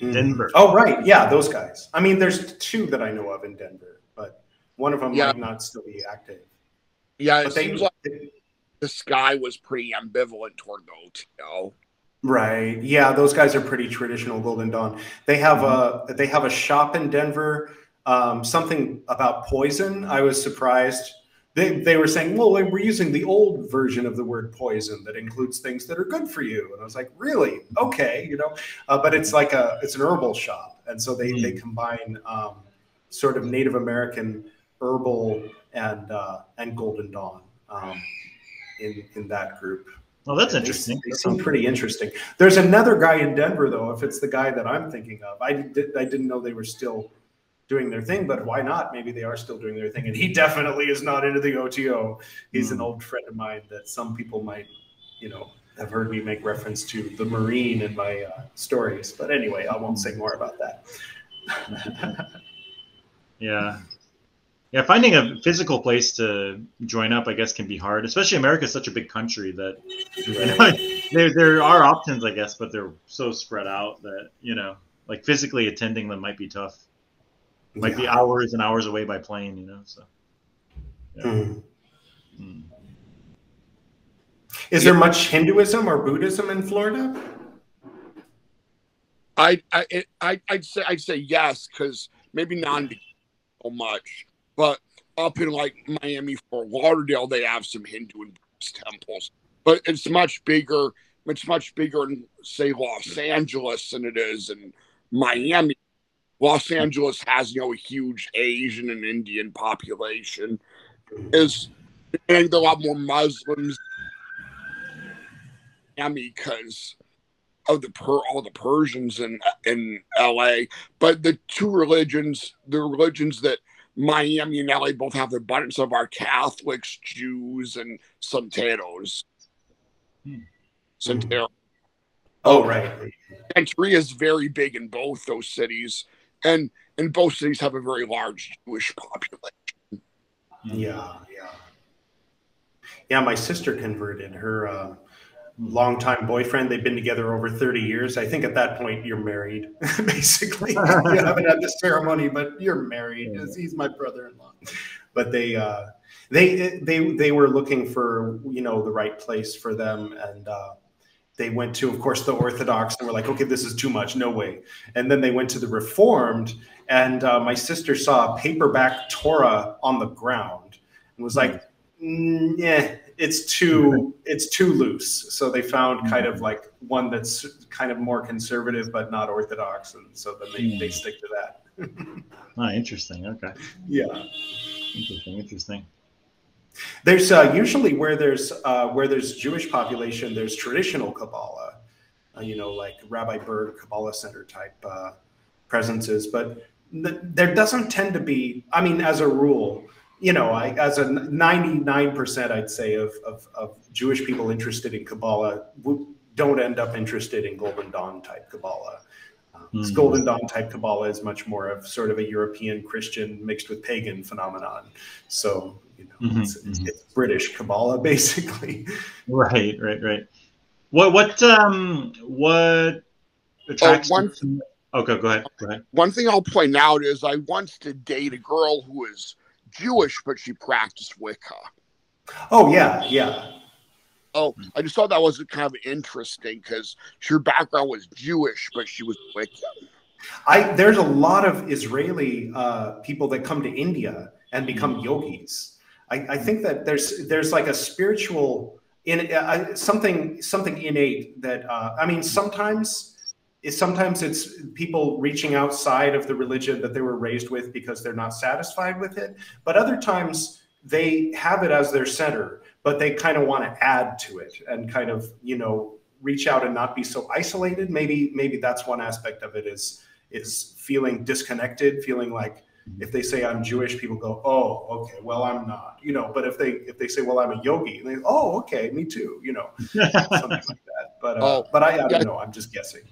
Mm-hmm. Denver. Oh right, yeah, those guys. I mean, there's two that I know of in Denver, but one of them yeah. might not still be active. Yeah, it but seems they, like the sky was pretty ambivalent toward the OTO. Right. Yeah, those guys are pretty traditional Golden Dawn. They have mm-hmm. a they have a shop in Denver. Um, something about poison. I was surprised. They, they were saying, well, we're using the old version of the word poison that includes things that are good for you. And I was like, really? Okay, you know. Uh, but it's like a it's an herbal shop, and so they mm. they combine um, sort of Native American herbal and uh, and Golden Dawn um, in in that group. Well, that's interesting. They, they seem pretty interesting. There's another guy in Denver though. If it's the guy that I'm thinking of, I did I didn't know they were still doing their thing, but why not? Maybe they are still doing their thing. And he definitely is not into the OTO. He's mm. an hmm. old friend of mine that some people might, you know, have heard me make reference to the Marine in my uh, stories. But anyway, I won't say more about that. yeah, yeah, finding a physical place to join up, I guess, can be hard. Especially America is such a big country that you know, there there are options, I guess, but they're so spread out that you know, like physically attending them might be tough. Might yeah. be hours and hours away by plane, you know. So. Yeah. Mm. Mm. Is there much Hinduism or Buddhism in Florida? I I I I'd say I'd say yes because maybe not so much, but up in like Miami, Fort Lauderdale, they have some Hindu and Buddhist temples, but it's much bigger. It's much bigger in say Los Angeles than it is in Miami. Los Angeles has you know a huge Asian and Indian population. Is and a lot more Muslims. Miami because of the per all the Persians in in L.A. But the two religions, the religions that Miami and LA both have the abundance of our Catholics, Jews, and Santeros. Hmm. Santero. Oh, right. Santeria is very big in both those cities, and and both cities have a very large Jewish population. Yeah, yeah, yeah. My sister converted her. Uh, longtime boyfriend. They've been together over 30 years. I think at that point you're married, basically. you haven't had the ceremony, but you're married. He's my brother-in-law. But they uh, they they they were looking for you know the right place for them, and uh, they went to, of course, the Orthodox, and were like, okay, this is too much, no way. And then they went to the Reformed, and uh, my sister saw a paperback Torah on the ground and was like, mm, yeah it's too it's too loose. So they found kind of like one that's kind of more conservative but not orthodox, and so then they, mm. they stick to that. ah, interesting. Okay. Yeah. Interesting. Interesting. There's uh, usually where there's uh, where there's Jewish population, there's traditional Kabbalah, uh, you know, like Rabbi Berg Kabbalah Center type uh, presences, but th- there doesn't tend to be. I mean, as a rule, you know, I, as a 99%, I'd say, of, of, of, Jewish people interested in Kabbalah don't end up interested in Golden Dawn type Kabbalah. mm Golden Dawn type Kabbalah is much more of sort of a European Christian mixed with pagan phenomenon. So, you know, mm-hmm, it's, mm-hmm. it's, British Kabbalah basically. Right, right, right. What, what, um, what attracts? Oh, one, okay, go ahead. Go ahead. One thing I'll point out is I once did date a girl who was Jewish, but she practiced Wicca. Oh yeah, yeah. Oh, I just thought that was kind of interesting because her background was Jewish, but she was Wiccan. I there's a lot of Israeli uh, people that come to India and become mm. yogis. I, I think that there's there's like a spiritual in uh, something something innate that uh, I mean sometimes is sometimes it's people reaching outside of the religion that they were raised with because they're not satisfied with it. But other times they have it as their center but they kind of want to add to it and kind of you know reach out and not be so isolated. Maybe maybe that's one aspect of it is is feeling disconnected feeling like if they say i'm jewish people go oh okay well i'm not you know. But if they if they say well i'm a yogi they oh okay me too you know something like that. But uh, oh, but i, I don't know i'm just guessing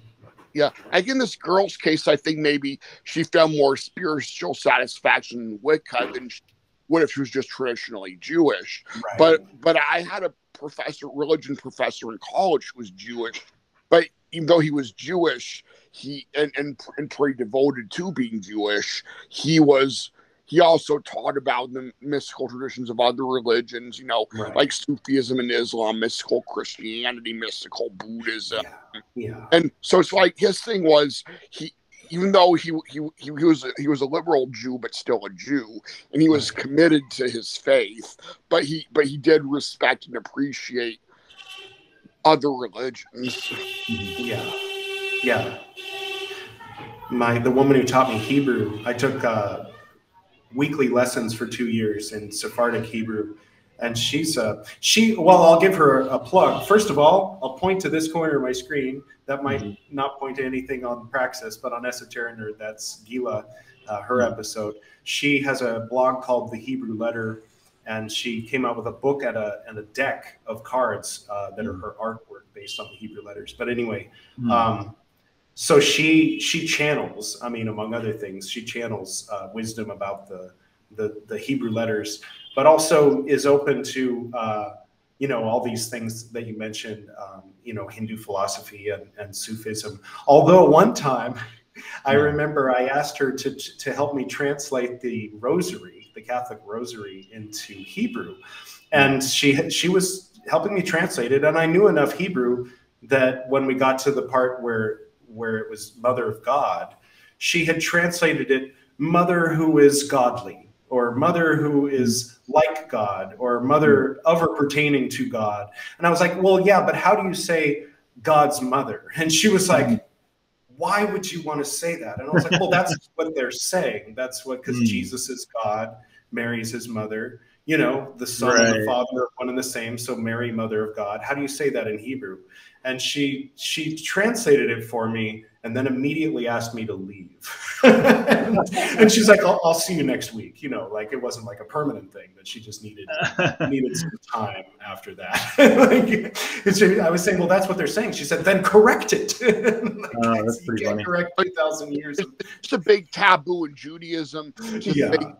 yeah, I think in this girl's case, I think maybe she found more spiritual satisfaction in Wicca than she would if she was just traditionally Jewish. Right. But but I had a professor, religion professor in college who was Jewish, but even though he was Jewish, he and and, and pretty devoted to being Jewish, he was he also taught about the mystical traditions of other religions, you know, right. like Sufism and Islam, mystical Christianity, mystical Buddhism. Yeah. yeah. And so it's like his thing was he even though he, he he was a, he was a liberal Jew but still a Jew and he was right. committed to his faith, but he but he did respect and appreciate other religions. Yeah. Yeah. My the woman who taught me Hebrew, I took uh weekly lessons for two years in Sephardic Hebrew. And she's a, she. Well, I'll give her a plug. First of all, I'll point to this corner of my screen. That might mm-hmm. not point to anything on Praxis, but on Esoteric Nerd, that's Gila, uh, her mm-hmm. episode. She has a blog called The Hebrew Letter, and she came out with a book and a and a deck of cards uh, that mm-hmm. are her artwork based on the Hebrew letters. But anyway, mm-hmm. um, so she she channels i mean among other things she channels uh, wisdom about the the the Hebrew letters, but also is open to uh, you know all these things that you mentioned, um, you know Hindu philosophy and, and Sufism. Although one time, I remember I asked her to to help me translate the Rosary, the Catholic Rosary, into Hebrew, and she she was helping me translate it, and I knew enough Hebrew that when we got to the part where where it was Mother of God, she had translated it Mother who is godly, or Mother who is like God, or Mother of or pertaining to God. And I was like, well, yeah, but how do you say God's mother? And she was like, why would you want to say that? And I was like, well, that's what they're saying. That's what, because mm. Jesus is God, Mary is his mother you know, the Son right. and the Father are one and the same. So Mary, Mother of God. How do you say that in Hebrew? And she she translated it for me, and then immediately asked me to leave. and, and, she's like, I'll, I'll, see you next week." You know, like it wasn't like a permanent thing, but she just needed needed some time after that. like, I was saying, "Well, that's what they're saying." She said, "Then correct it." like, oh, that's pretty funny. Correct two thousand years. It's a big taboo in Judaism. Yeah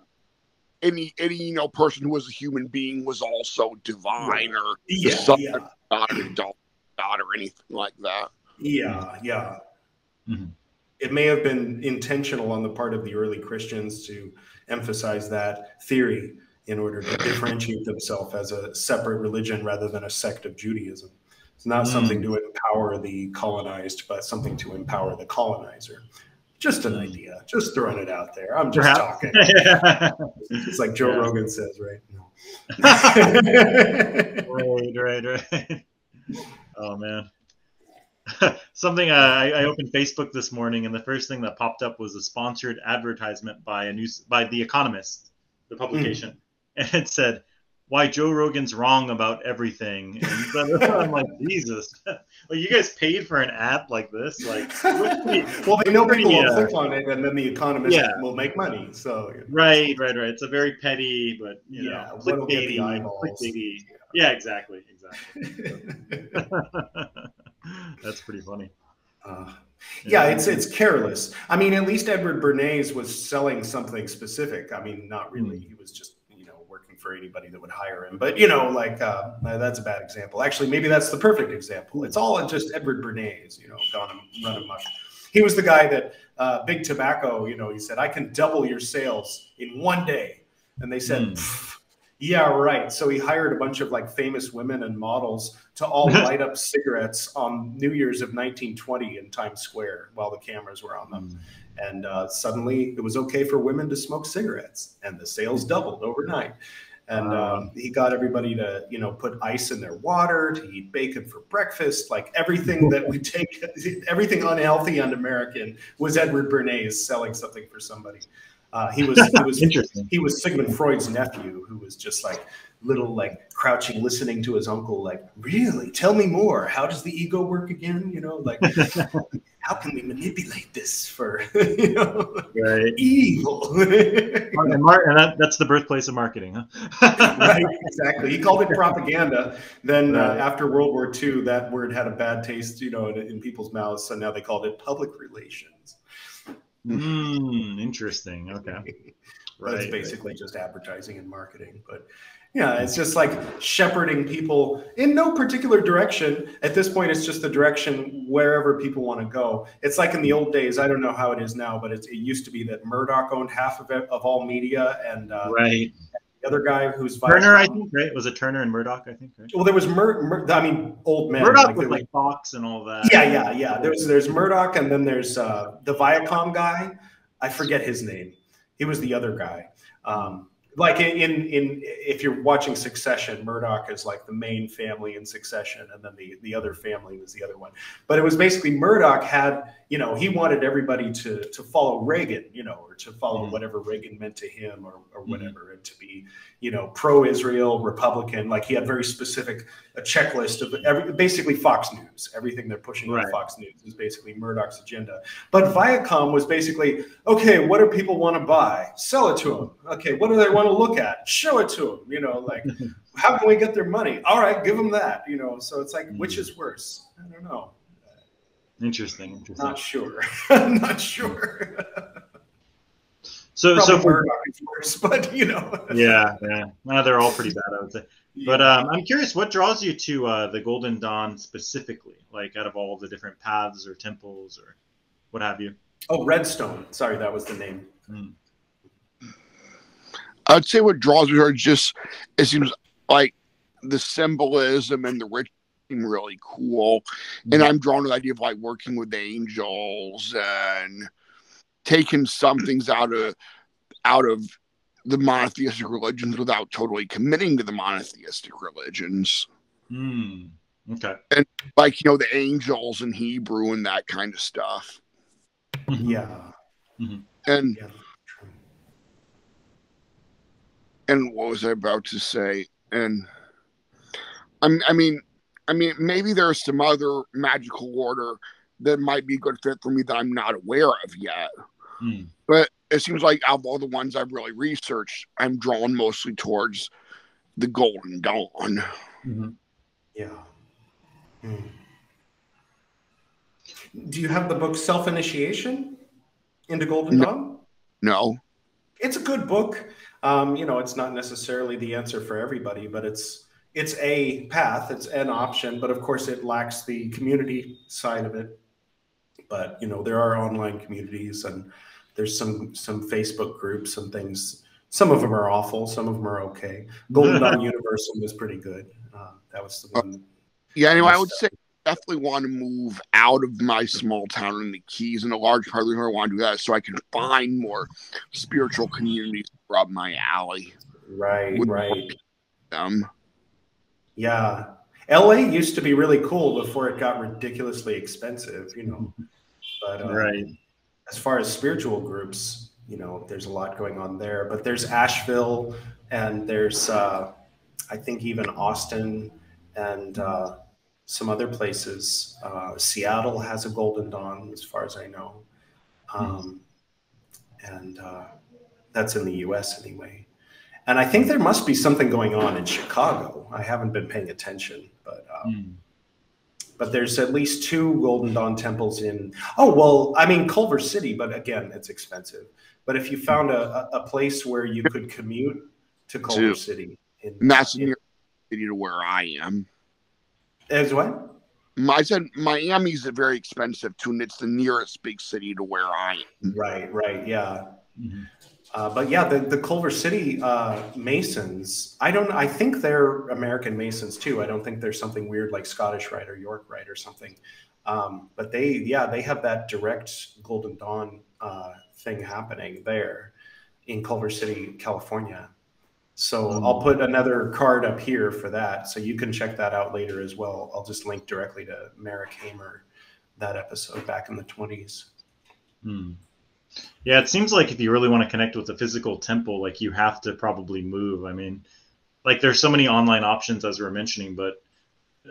any any you know person who was a human being was also divine or yeah, the son yeah. God or or anything like that. Yeah, yeah. Mm-hmm. It may have been intentional on the part of the early Christians to emphasize that theory in order to differentiate themselves as a separate religion rather than a sect of Judaism. It's not mm. something to empower the colonized, but something to empower the colonizer. Just an idea. Just throwing it out there. I'm just Perhaps. talking. it's like Joe yeah. Rogan says, right? No. right, right, right. Oh man. Something uh, I, I, opened Facebook this morning, and the first thing that popped up was a sponsored advertisement by a news by The Economist, the publication, mm. and it said, why Joe Rogan's wrong about everything. And I'm like, Jesus, like you guys paid for an app like this? Like, well, they know people will click on it, and then the economist yeah. will make money. So right, right, right. It's a very petty, but you yeah, know, clickbaity, clickbaity. Yeah. yeah, exactly, exactly. That's pretty funny. Uh, yeah, it's it's careless. I mean, at least Edward Bernays was selling something specific. I mean, not really. Mm. He was just for anybody that would hire him. But you know, like uh, that's a bad example. Actually, maybe that's the perfect example. It's all just Edward Bernays, you know, gone and run amok. He was the guy that uh, Big Tobacco, you know, he said, "I can double your sales in one day," and they said. Mm. Yeah, right. So he hired a bunch of like famous women and models to all light up cigarettes on New Year's of 1920 in Times Square while the cameras were on them. Mm and uh, suddenly it was okay for women to smoke cigarettes and the sales doubled overnight and um, he got everybody to you know put ice in their water to eat bacon for breakfast like everything that we take everything unhealthy and american was edward bernays selling something for somebody uh, he was he was Interesting. he was sigmund freud's nephew who was just like little like crouching listening to his uncle like really? Tell me more. How does the ego work again? You know like how can we manipulate this for you know right. evil? And, that, that's the birthplace of marketing huh? Right exactly. He called it propaganda. Then uh, right. uh, after world war ii that word had a bad taste you know in, in people's mouths so now they called it public relations. Mm, interesting okay. Right it's basically right. just advertising and marketing but yeah, it's just like shepherding people in no particular direction. At this point, it's just the direction wherever people want to go. It's like in the old days. I don't know how it is now, but it used to be that Murdoch owned half of it, of all media, and uh, right. The other guy who's Turner, I think, right? Was it Turner and Murdoch? I think, right? Well, there was Mur, Mur I mean, old men. Murdoch like, was like Fox and all that. Yeah, yeah, yeah. There's there's Murdoch, and then there's uh, the Viacom guy. I forget his name. He was the other guy. Um, like in in if you're watching Succession, Murdoch is like the main family in Succession, and then the the other family was the other one. But it was basically Murdoch had you know he wanted everybody to to follow Reagan, you know, or to follow mm-hmm. whatever Reagan meant to him, or or mm-hmm. whatever, mm-hmm. and to be you know pro-Israel, Republican. Like he had very specific a checklist of every basically Fox News. Everything they're pushing right. on Fox News is basically Murdoch's agenda. But Viacom was basically okay. What do people want to buy? Sell it to them. Okay, what do they want to look at? Show it to them. You know, like how can we get their money? All right, give them that. You know, so it's like mm-hmm. which is worse? I don't know. Interesting. Interesting. Not sure. not sure. So, Probably so for, worse, but you know. yeah, yeah, no, they're all pretty bad, I would say. But um, I'm curious, what draws you to uh, the Golden Dawn specifically? Like, out of all the different paths or temples or what have you? Oh, Redstone. Sorry, that was the name. Mm. I'd say what draws me are just it seems like the symbolism and the ritual seem really cool, and I'm drawn to the idea of like working with angels and taking some things out of out of the monotheistic religions without totally committing to the monotheistic religions. Hmm. Okay. And like you know the angels in Hebrew and that kind of stuff. Yeah. Mm-hmm. And Yeah. And what was I about to say? And I'm, I mean, I mean, maybe there's some other magical order that might be a good fit for me that I'm not aware of yet. Hmm. But it seems like out of all the ones I've really researched, I'm drawn mostly towards the Golden Dawn. Mm-hmm. Yeah. Hmm. Do you have the book Self Initiation into Golden No. Dawn? No, It's a good book. Um, you know, it's not necessarily the answer for everybody, but it's it's a path, it's an option, but of course it lacks the community side of it. But you know, there are online communities and there's some some Facebook groups and things. Some of them are awful, some of them are okay. Golden Dawn Universal was pretty good. Uh, that was the one. yeah. Anyway, I would say definitely want to move out of my small town in the Keys, and a large part of the reason I want to do that is so I can find more spiritual communities up my alley. Right, Would- right. Um, Yeah. LA used to be really cool before it got ridiculously expensive, you know. But uh, Right. as far as spiritual groups, you know, there's a lot going on there. But there's Asheville and there's, uh, I think, even Austin and uh, some other places. Uh, Seattle has a Golden Dawn, as far as I know. Um, and uh, that's in the US anyway. And I think there must be something going on in Chicago. I haven't been paying attention, but uh, Hmm. but there's at least two Golden Dawn temples in. Oh well, I mean Culver City, but again, it's expensive. But if you found a, a a place where you could commute to Culver Two. City, in, and that's in- near city to where I am. As what? My- I said Miami's a very expensive too, and it's the nearest big city to where I am. Right, right, yeah. Mhm. Uh, but yeah, the, the Culver City uh, Masons, I don't, I think they're American Masons too. I don't think there's something weird like Scottish Rite or York Rite or something. Um, but they, yeah, they have that direct Golden Dawn uh, thing happening there in Culver City, California. So Mm. I'll put another card up here for that. So you can check that out later as well. I'll just link directly to Merrick Hamer, that episode back in the 20s. Hmm. Yeah, it seems like if you really want to connect with a physical temple, like you have to probably move. I mean, like there's so many online options as we were mentioning, but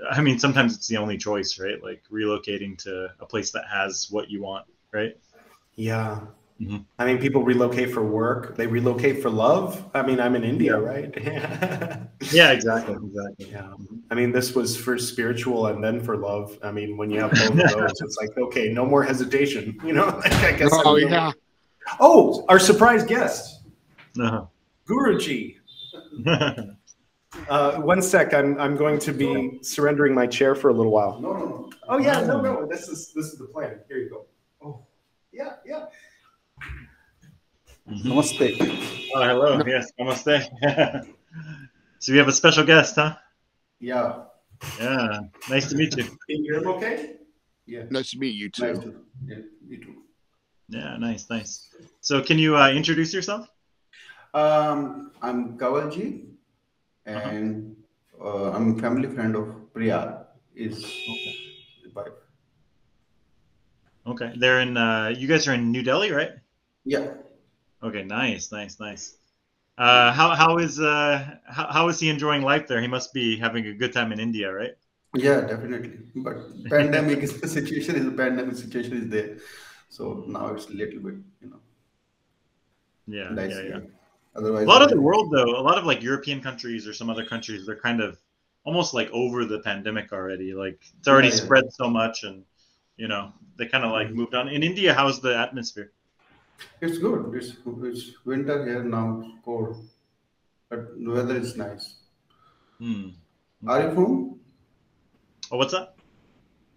I mean, sometimes it's the only choice, right? Like relocating to a place that has what you want, right? Yeah. Mhm. I mean, people relocate for work. They relocate for love. I mean, I'm in India, right? yeah. Yeah, exactly, exactly. I mean, this was for spiritual and then for love. I mean, when you have both of those, it's like, okay, no more hesitation. You know, Like, I guess. Oh I'm- yeah, Oh, our surprise guest, Uh-huh. Guruji. Uh, one sec. I'm I'm going to be surrendering my chair for a little while. No, no, no. Oh yeah, no, no. This is this is the plan. Here you go. Oh, yeah, yeah. Namaste. oh, hello. Yes, namaste. so we have a special guest, huh? Yeah. Yeah. Nice to meet you. Can you hear okay? Yeah. nice to meet you too. Nice to, yeah, me too. Yeah, nice, nice. So can you uh, introduce yourself? Um, I'm Kawalji, and uh, I'm a family friend of Priya. Is okay. wife. Okay. They're in. Uh, you guys are in New Delhi, right? Yeah. Okay. Nice, nice, nice. Uh, how how is uh how, how is he enjoying life there? He must be having a good time in India, right? Yeah, definitely. But pandemic is the situation is the pandemic situation is there, so now it's a little bit you know Yeah, nice. yeah, yeah. Otherwise, A lot of the world, though, a lot of like European countries or some other countries, they're kind of almost like over the pandemic already. Like it's already Yeah, yeah. spread so much, and you know they kind of like Mhm. moved on. In India, how's the atmosphere? It's good. It's it's winter here now, cold, but the weather is nice. Hmm. Are you from? Oh, what's that?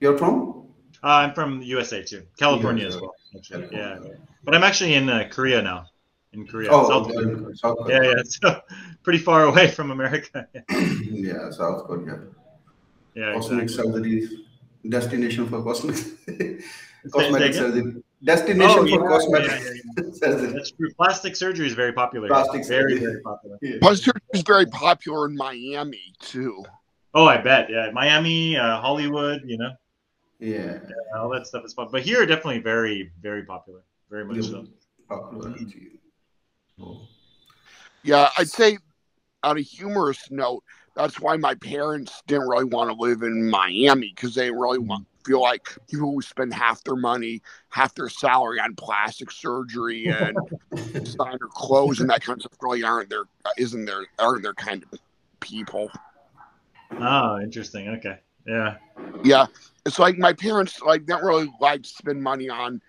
You're from? Uh, I'm from USA too, California as well. Actually. Yeah, but I'm actually in uh, Korea now. In Korea, Oh, South okay, Korea. South Yeah, Korea. yeah, so pretty far away from America. yeah, South Korea. yeah, Cosmetic exactly. surgery, destination for cosmetic, say cosmetic surgery. Destination Oh, for yeah, cosmetic yeah, surgery. That's true. Plastic surgery is very popular. Plastic very, surgery. very popular. Plastic surgery is very popular in Miami too. Oh, I bet. Yeah, Miami, uh, Hollywood, you know, Yeah, all that stuff is popular. But here, definitely very, very popular. Very much so. popular. Yeah, I'd say on a humorous note, that's why my parents didn't really want to live in Miami because they really want feel like people who spend half their money, half their salary on plastic surgery and designer clothes and that kind of stuff really aren't their isn't their aren't their kind of people. Oh, interesting. Okay. Yeah. Yeah, it's like my parents like don't really like to spend money on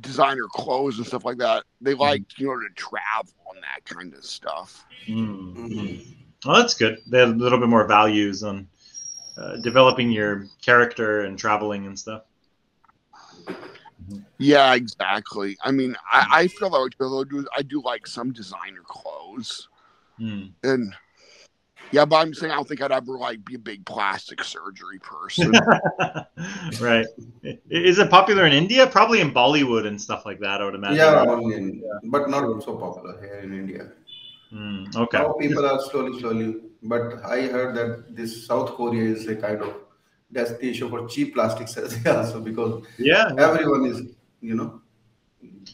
designer clothes and stuff like that. They like you know to travel and that kind of stuff. Mm. Mhm. Well, that's good. They have a little bit more values on uh, developing your character and traveling and stuff. Yeah, exactly. I mean, I, I feel like I do, I do like some designer clothes, Mm. and yeah, but I'm saying I don't think I'd ever like be a big plastic surgery person. right. Is it popular in India? Probably in Bollywood and stuff like that. I would imagine. Yeah, in, but not so popular here in India. Mm, okay. Now people are slowly, slowly. But I heard that this South Korea is a kind of destination for cheap plastic surgery also because Yeah. everyone is, you know,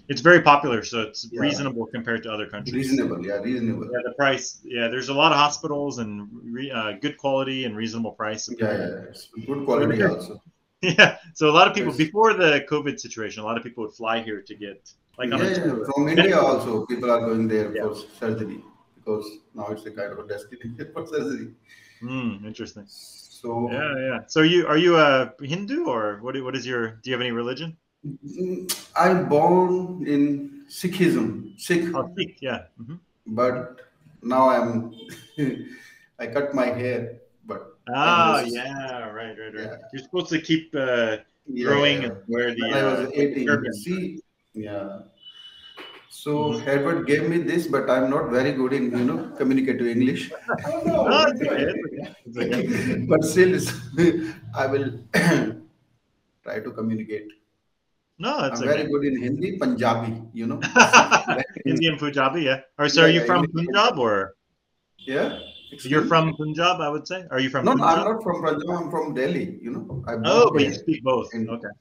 It's very popular, so it's Yeah. reasonable compared to other countries. reasonable. Yeah, reasonable. Yeah, the price. Yeah, there's a lot of hospitals and re, uh, good quality and reasonable price. Yeah, yeah, it's good quality also. Yeah. So a lot of people Yes. before the COVID situation, a lot of people would fly here to get like yeah, a yeah, tour. from India also, people are going there for surgery because now it's a kind of a destination for surgery. Mm, interesting. So Yeah, yeah. So are you are you a Hindu or what? What is your? Do you have any religion? mm, I'm born in Sikhism, Sikh, Oh, Sikh. Yeah. hmm but now I'm I cut my hair, but Ah, this yeah. Right, right, right. Yeah. You're supposed to keep uh, growing yeah. and wear the. when I was uh, 18. turban. See, yeah. So. Edward gave me this, but I'm not very good in you know communicative English. But still, I will try to communicate. No, it's I'm okay. very good in Hindi, Punjabi. You know. Indian Punjabi, yeah. Or so, are you from Punjab or Yeah. you're from Punjab? I would say. Are you from No, no, Punjab? I'm not from Punjab. I'm from Delhi. You know. I Oh, but you speak both. Okay.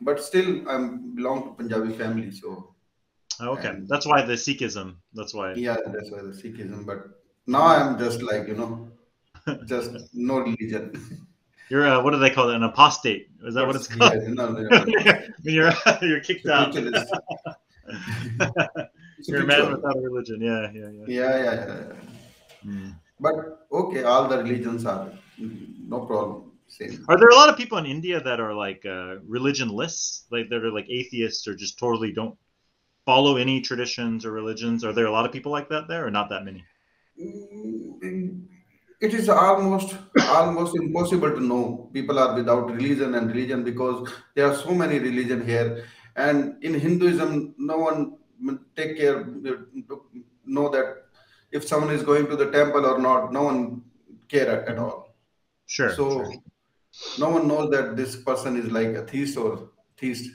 But still, I belong to Punjabi family. So Okay. And- That's why the Sikhism. That's why. yeah, that's why the Sikhism. But now I'm just like you know, just no religion. You're uh, what do they call it? An apostate? Is that what it's called? Yeah, no, no, no. you're you're kicked out. You're a man without a religion. Yeah, yeah, yeah. Yeah, yeah, yeah. yeah. Hmm. But okay, all the religions are no problem. Same. Are there a lot of people in India that are like uh, religionless, like that are like atheists or just totally don't follow any traditions or religions? Are there a lot of people like that there, or not that many? Mm, It is almost almost impossible to know people are without religion and religion because there are so many religion here, and in Hinduism, no one take care know that if someone is going to the temple or not. No one care at, all. Sure. So sure. no one knows that this person is like a theist or theist.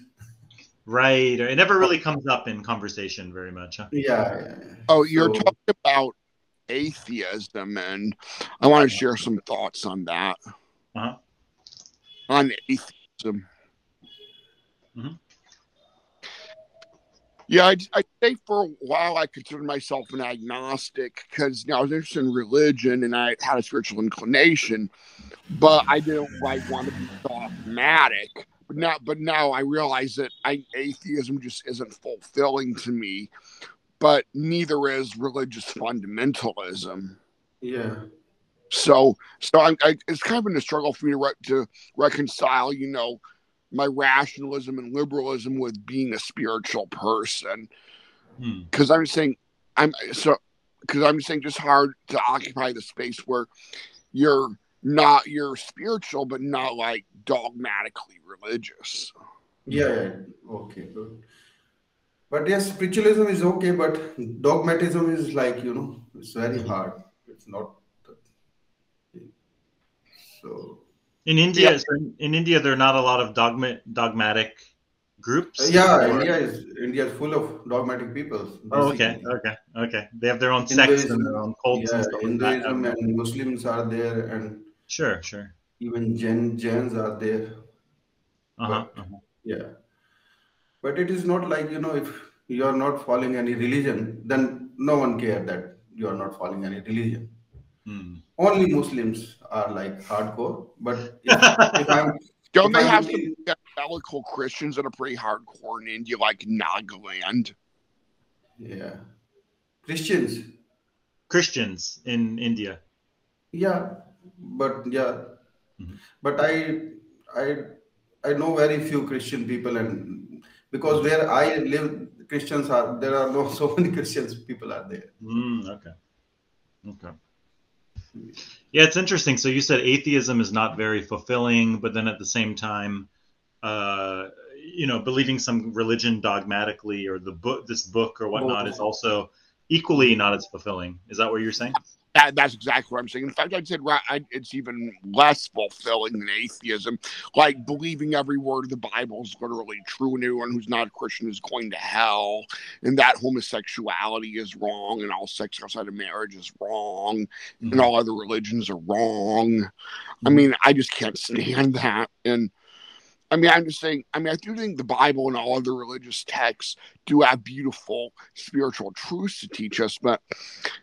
Right. It never really comes up in conversation very much. Huh? Yeah. yeah, yeah. oh, you're So- talking about atheism, and I want to share some thoughts on that. Uh-huh. On atheism. Mhm. Yeah, I, I say for a while I considered myself an agnostic because you know, I was interested in religion and I had a spiritual inclination, but I didn't like want to be dogmatic. Now, but now I realize that I, atheism just isn't fulfilling to me. But neither is religious fundamentalism. Yeah. So, so I'm, I, it's kind of been a struggle for me to re- to reconcile, you know, my rationalism and liberalism with being a spiritual person. Hmm. Because I'm saying, I'm so because I'm saying just hard to occupy the space where you're not you're spiritual, but not like dogmatically religious. Yeah, yeah. okay, good. But yes, spiritualism is okay, but dogmatism is like you know, it's very hard. It's not. So In India, so in, in India, there are not a lot of dogma, dogmatic groups. Uh, yeah, Or- India is India is full of dogmatic people. Oh, okay, okay, okay. They have their own sects and their own cults yeah, and stuff like that. Hinduism and Muslims are there, and Sure, sure. even Jain Jains are there. Uh huh. uh-huh. Yeah, but it is not like you know if you are not following any religion, then no one care that you are not following any religion. Hmm. Only Muslims are like hardcore. But if, if I'm Don't if they I'm have looking- some evangelical Christians that are pretty hardcore in India, like Nagaland? yeah Christians, Christians in India. yeah, but yeah, Mhm. but I I I know very few Christian people, and because where I live, Christians are there are no so many Christians people are there. Mm, okay. Okay. Yeah, it's interesting. So you said atheism is not very fulfilling, but then at the same time, uh, you know, believing some religion dogmatically or the book, this book or whatnot, is also equally not as fulfilling. Is that what you're saying? That, that's exactly what I'm saying. In fact, I'd say it's even less fulfilling than atheism. Like believing every word of the Bible is literally true, and anyone who's not a Christian is going to hell, and that homosexuality is wrong, and all sex outside of marriage is wrong, and mm-hmm. all other religions are wrong. I mm-hmm. mean, I just can't stand that. And I mean, I'm just saying, I mean, I do think the Bible and all other religious texts do have beautiful spiritual truths to teach us, but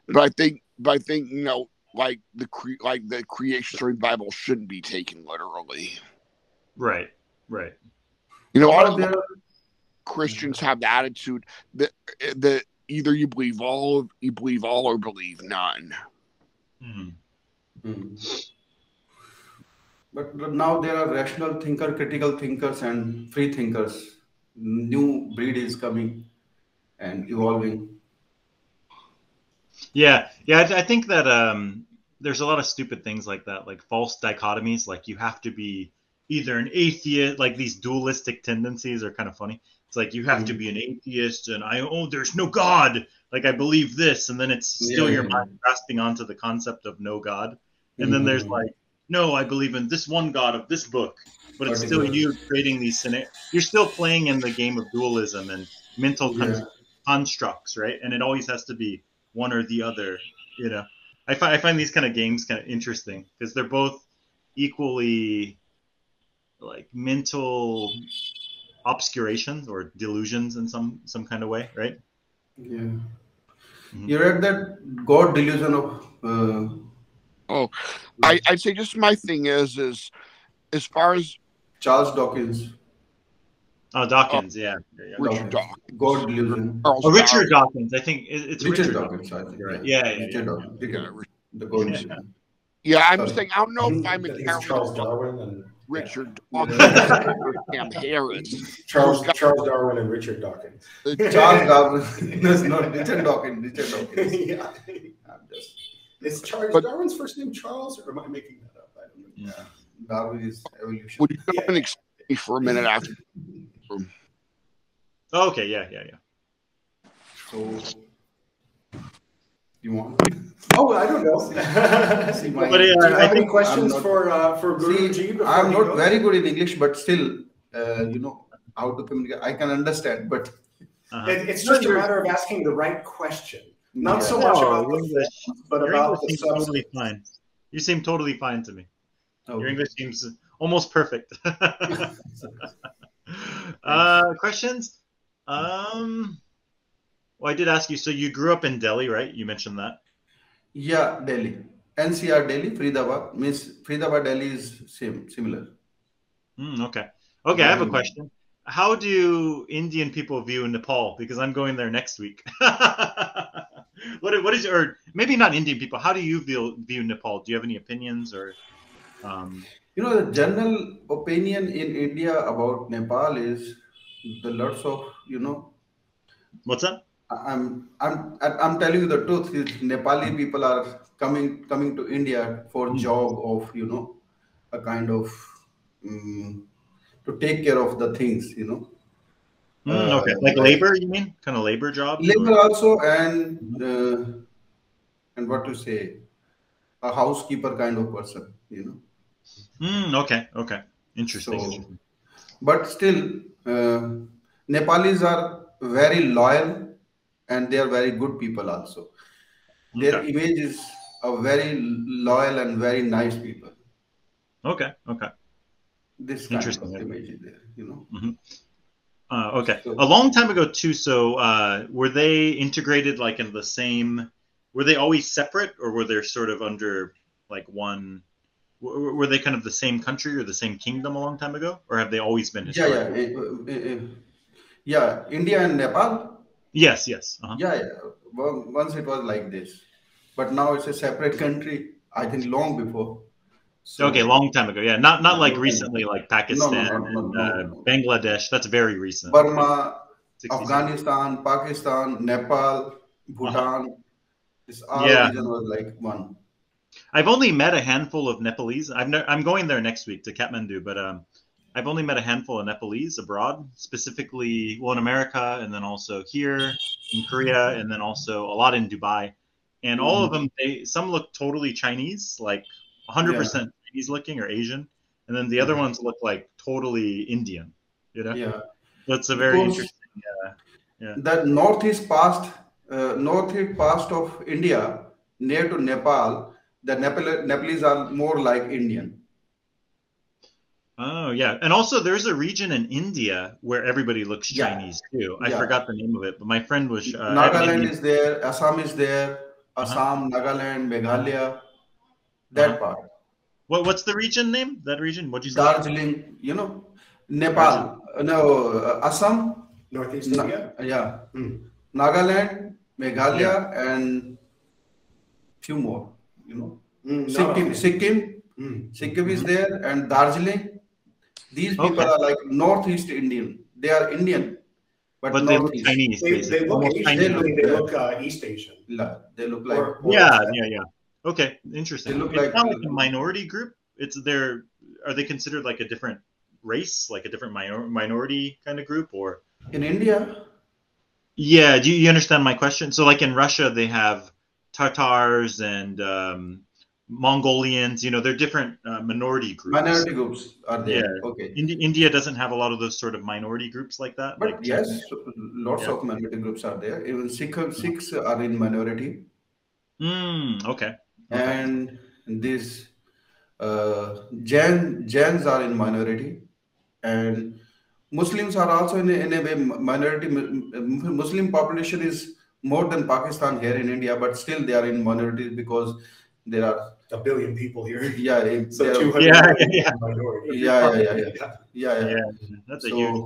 but I think but I think you know like the cre- like the creation story Bible shouldn't be taken literally. Right. Right. You know, a lot of there Christians have the attitude that that either you believe all you believe all or believe none. Hmm. Mm. But now there are rational thinker, critical thinkers, and free thinkers. New breed is coming and evolving. Yeah, yeah. I, I think that um, there's a lot of stupid things like that, like false dichotomies. Like you have to be either an atheist, like these dualistic tendencies are kind of funny. It's like you have to be an atheist, and I oh, there's no God. Like I believe this, and then it's still Yeah, your mind grasping onto the concept of no God. And then there's Mhm. like, no, I believe in this one God of this book, but it's still you creating these scenarios. You're still playing in the game of dualism and mental Yeah. constructs, right? And it always has to be one or the other. You know, I find I find these kind of games kind of interesting because they're both equally like mental obscurations or delusions in some some kind of way, right? Yeah. Mhm. You read that God delusion of uh, I, I'd say just my thing is is as far as Charles Dawkins. Oh, Dawkins, yeah. yeah, oh, yeah. Richard Dawkins. Dawkins, God delusion. Charles Oh, Richard Darwin. Dawkins. I think it's Richard, Richard, Dawkins, I think. Right. Yeah, Yeah, yeah, Richard yeah. Dawkins. Yeah, The God Yeah. yeah, I'm Sorry. saying I don't know if I'm I think it's entirely Charles Darwin and Richard Dawkins or Harris. Charles Charles Darwin and Richard Dawkins. Charles Darwin. no, not Richard Dawkins. Richard Dawkins. yeah. I'm just, Is Charles But- Darwin's first name Charles, or am I making that up? I don't know. Yeah. Darwin is oh, evolution. Would you come and explain me for a minute after? Oh, okay, yeah, yeah, yeah. So, you want? Oh, I don't know. See, my- But, uh, Do you I have any think questions I'm not- for uh, for Guruji? See, before I'm not go? very good in English, but still, uh, you know, how to communicate. I can understand, but Uh-huh. It, it's just a matter of asking the right question, not so much No, about your the English, but your about English the seems substance. totally fine. You seem totally fine to me. Your Okay. English seems almost perfect. uh, questions? Um, well, I did ask you. So you grew up in Delhi, right? You mentioned that. Yeah, Delhi. NCR Delhi, Faridabad. Means Faridabad Delhi is same, similar. Mm, okay. Okay, I have a question. How do Indian people view Nepal? Because I'm going there next week. what what is or maybe not Indian people? How do you view view Nepal? Do you have any opinions or? Um, You know, the general opinion in India about Nepal is the lots of, you know. What's that? I'm I'm I'm telling you the truth. Is Nepali people are coming coming to India for job of you know a kind of um, to take care of the things you know. Mm, okay, uh, like labor, you mean? Kind of labor jobs? Labor or? also, and uh, and what to say, a housekeeper kind of person, you know. Mm, okay, okay, interesting. So, but still, uh, Nepalis are very loyal, and they are very good people also. Their okay. image is a very loyal and very nice people. Okay, okay. This kind Interesting. of image is there, you know. Mm-hmm. Uh, okay, so, a long time ago too. So, uh, were they integrated like in the same? Were they always separate, or were they sort of under like one? Were they kind of the same country or the same kingdom a long time ago, or have they always been? Yeah, yeah, yeah. India and Nepal. Yes, yes. Uh-huh. Yeah, yeah. Well, once it was like this but now it's a separate country. I think long before. So, okay, long time ago. Yeah, not not like recently, like Pakistan no, no, no, and uh, Bangladesh. That's very recent. Burma, Afghanistan, Pakistan, Nepal, Bhutan. Uh-huh. This all yeah. region was like one. I've only met a handful of Nepalese. I've ne- I'm going there next week to Kathmandu, but um, I've only met a handful of Nepalese abroad, specifically well in America, and then also here in Korea, and then also a lot in Dubai and all of mm-hmm. them they some look totally chinese like 100% yeah. chinese looking or asian and then the other ones look like totally indian you know yeah that's a very because interesting yeah yeah the northeast past uh, northeast past of india near to nepal the Nepal- nepalese are more like indian Oh yeah, and also there's a region in India where everybody looks Chinese yeah. too. I yeah. forgot the name of it, but my friend was. Uh, Nagaland is there, Assam is there, uh-huh. Assam, uh-huh. Nagaland, Meghalaya, that uh-huh. part. What what's the region name? That region? What you say? Darjeeling. You know, Nepal. Uh, no, uh, Assam. Northeast Na- India. Yeah. Mm. Nagaland, Meghalaya, yeah. and few more. You know, mm, Sikkim. No. Sikkim. Mm. Sikkim is there, and Darjeeling. These people are like Northeast Indian. They are Indian, but, but they look Chinese. They, they look Asian. Chinese. They look uh, East Asian. They look like. Or, or yeah, yeah, yeah. Okay, interesting. They look it's like, not like a minority group. It's their. Are they considered like a different race, like a different minor, minority kind of group, or in India? Yeah. Do you, you understand my question? So, like in Russia, they have Tatars and um, Mongolians, you know, they're different uh, minority groups. Minority groups are there. Yeah. Okay. Indi- India doesn't have a lot of those sort of minority groups like that. But like yes, lots yeah. of minority groups are there. Even Sikh, Sikhs are in minority. Mm, okay. okay. And these uh, Jain, Jains are in minority. And Muslims are also in a, in a way minority. Muslim population is more than Pakistan here in India, but still they are in minority because there are a billion people here. Yeah, so two hundred. Yeah, yeah, yeah. Yeah, yeah, yeah, yeah, yeah, yeah. That's so, a huge.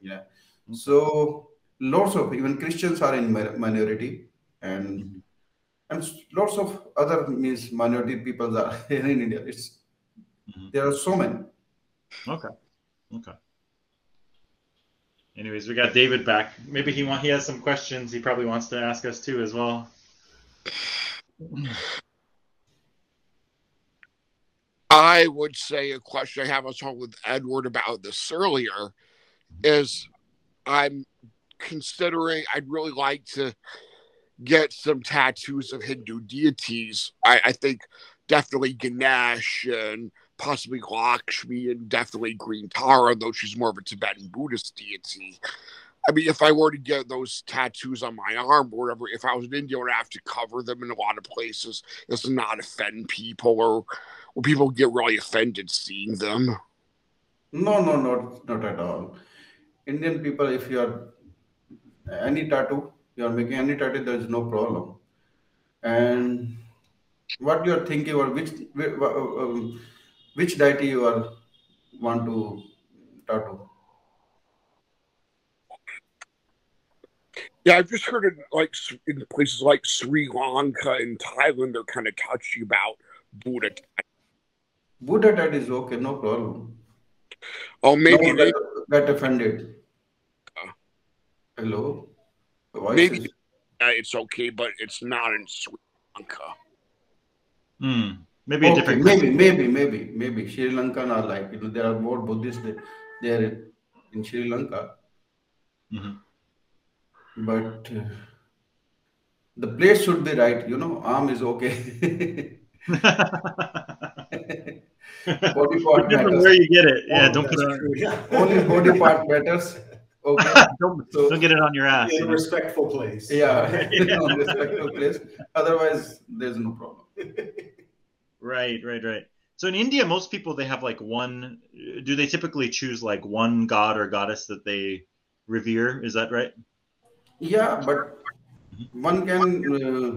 Yeah. So lots of even Christians are in minority, and mm-hmm. and lots of other means minority peoples are here in India. It's mm-hmm. there are so many. Okay. Okay. Anyways, we got David back. Maybe he want he has some questions. He probably wants to ask us too as well. I would say a question I have I talking with Edward about this earlier is I'm considering I'd really like to get some tattoos of Hindu deities. I, I think definitely Ganesh and possibly Lakshmi and definitely Green Tara, though she's more of a Tibetan Buddhist deity. I mean, if I were to get those tattoos on my arm or whatever, if I was in India, I would have to cover them in a lot of places to not offend people or will people get really offended seeing them? No, no, not not at all. Indian people, if you are any tattoo, you are making any tattoo, there is no problem. And what you are thinking, or which um, which deity you are want to tattoo? Yeah, I've just heard it like in places like Sri Lanka and Thailand, they're kind of touchy about Buddha Buddha dad is okay, no problem. Oh, maybe no they get offended. Hello. maybe is... uh, it's okay, but it's not in Sri Lanka. Hmm. Maybe okay, a different. Maybe, maybe, maybe, maybe Sri Lankan are like you know there are more Buddhists there in Sri Lanka. Mm-hmm. But uh, the place should be right. You know, arm is okay. body part matters. Where you get it? Yeah, oh, don't put it on. Yeah. Only body part matters. Okay. don't, so, don't get it on your ass. In a respectful place. Yeah, yeah. respectful place. Otherwise, there's no problem. Right, right, right. So in India, most people they have like one. Do they typically choose like one god or goddess that they revere? Is that right? Yeah, but one can uh,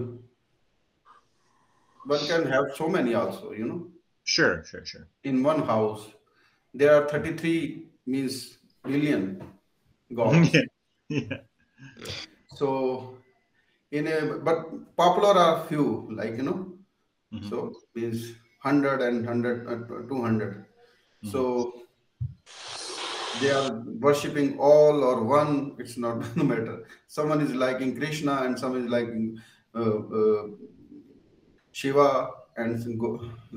one can have so many also. You know. Sure, sure, sure. In one house, there are 33 means million gods. yeah. yeah. So, in a but popular are few like you know, mm-hmm. so means 100 and 100 uh, 200. Mm-hmm. So they are worshipping all or one. It's not no matter. Someone is liking Krishna and some is liking uh, uh, Shiva and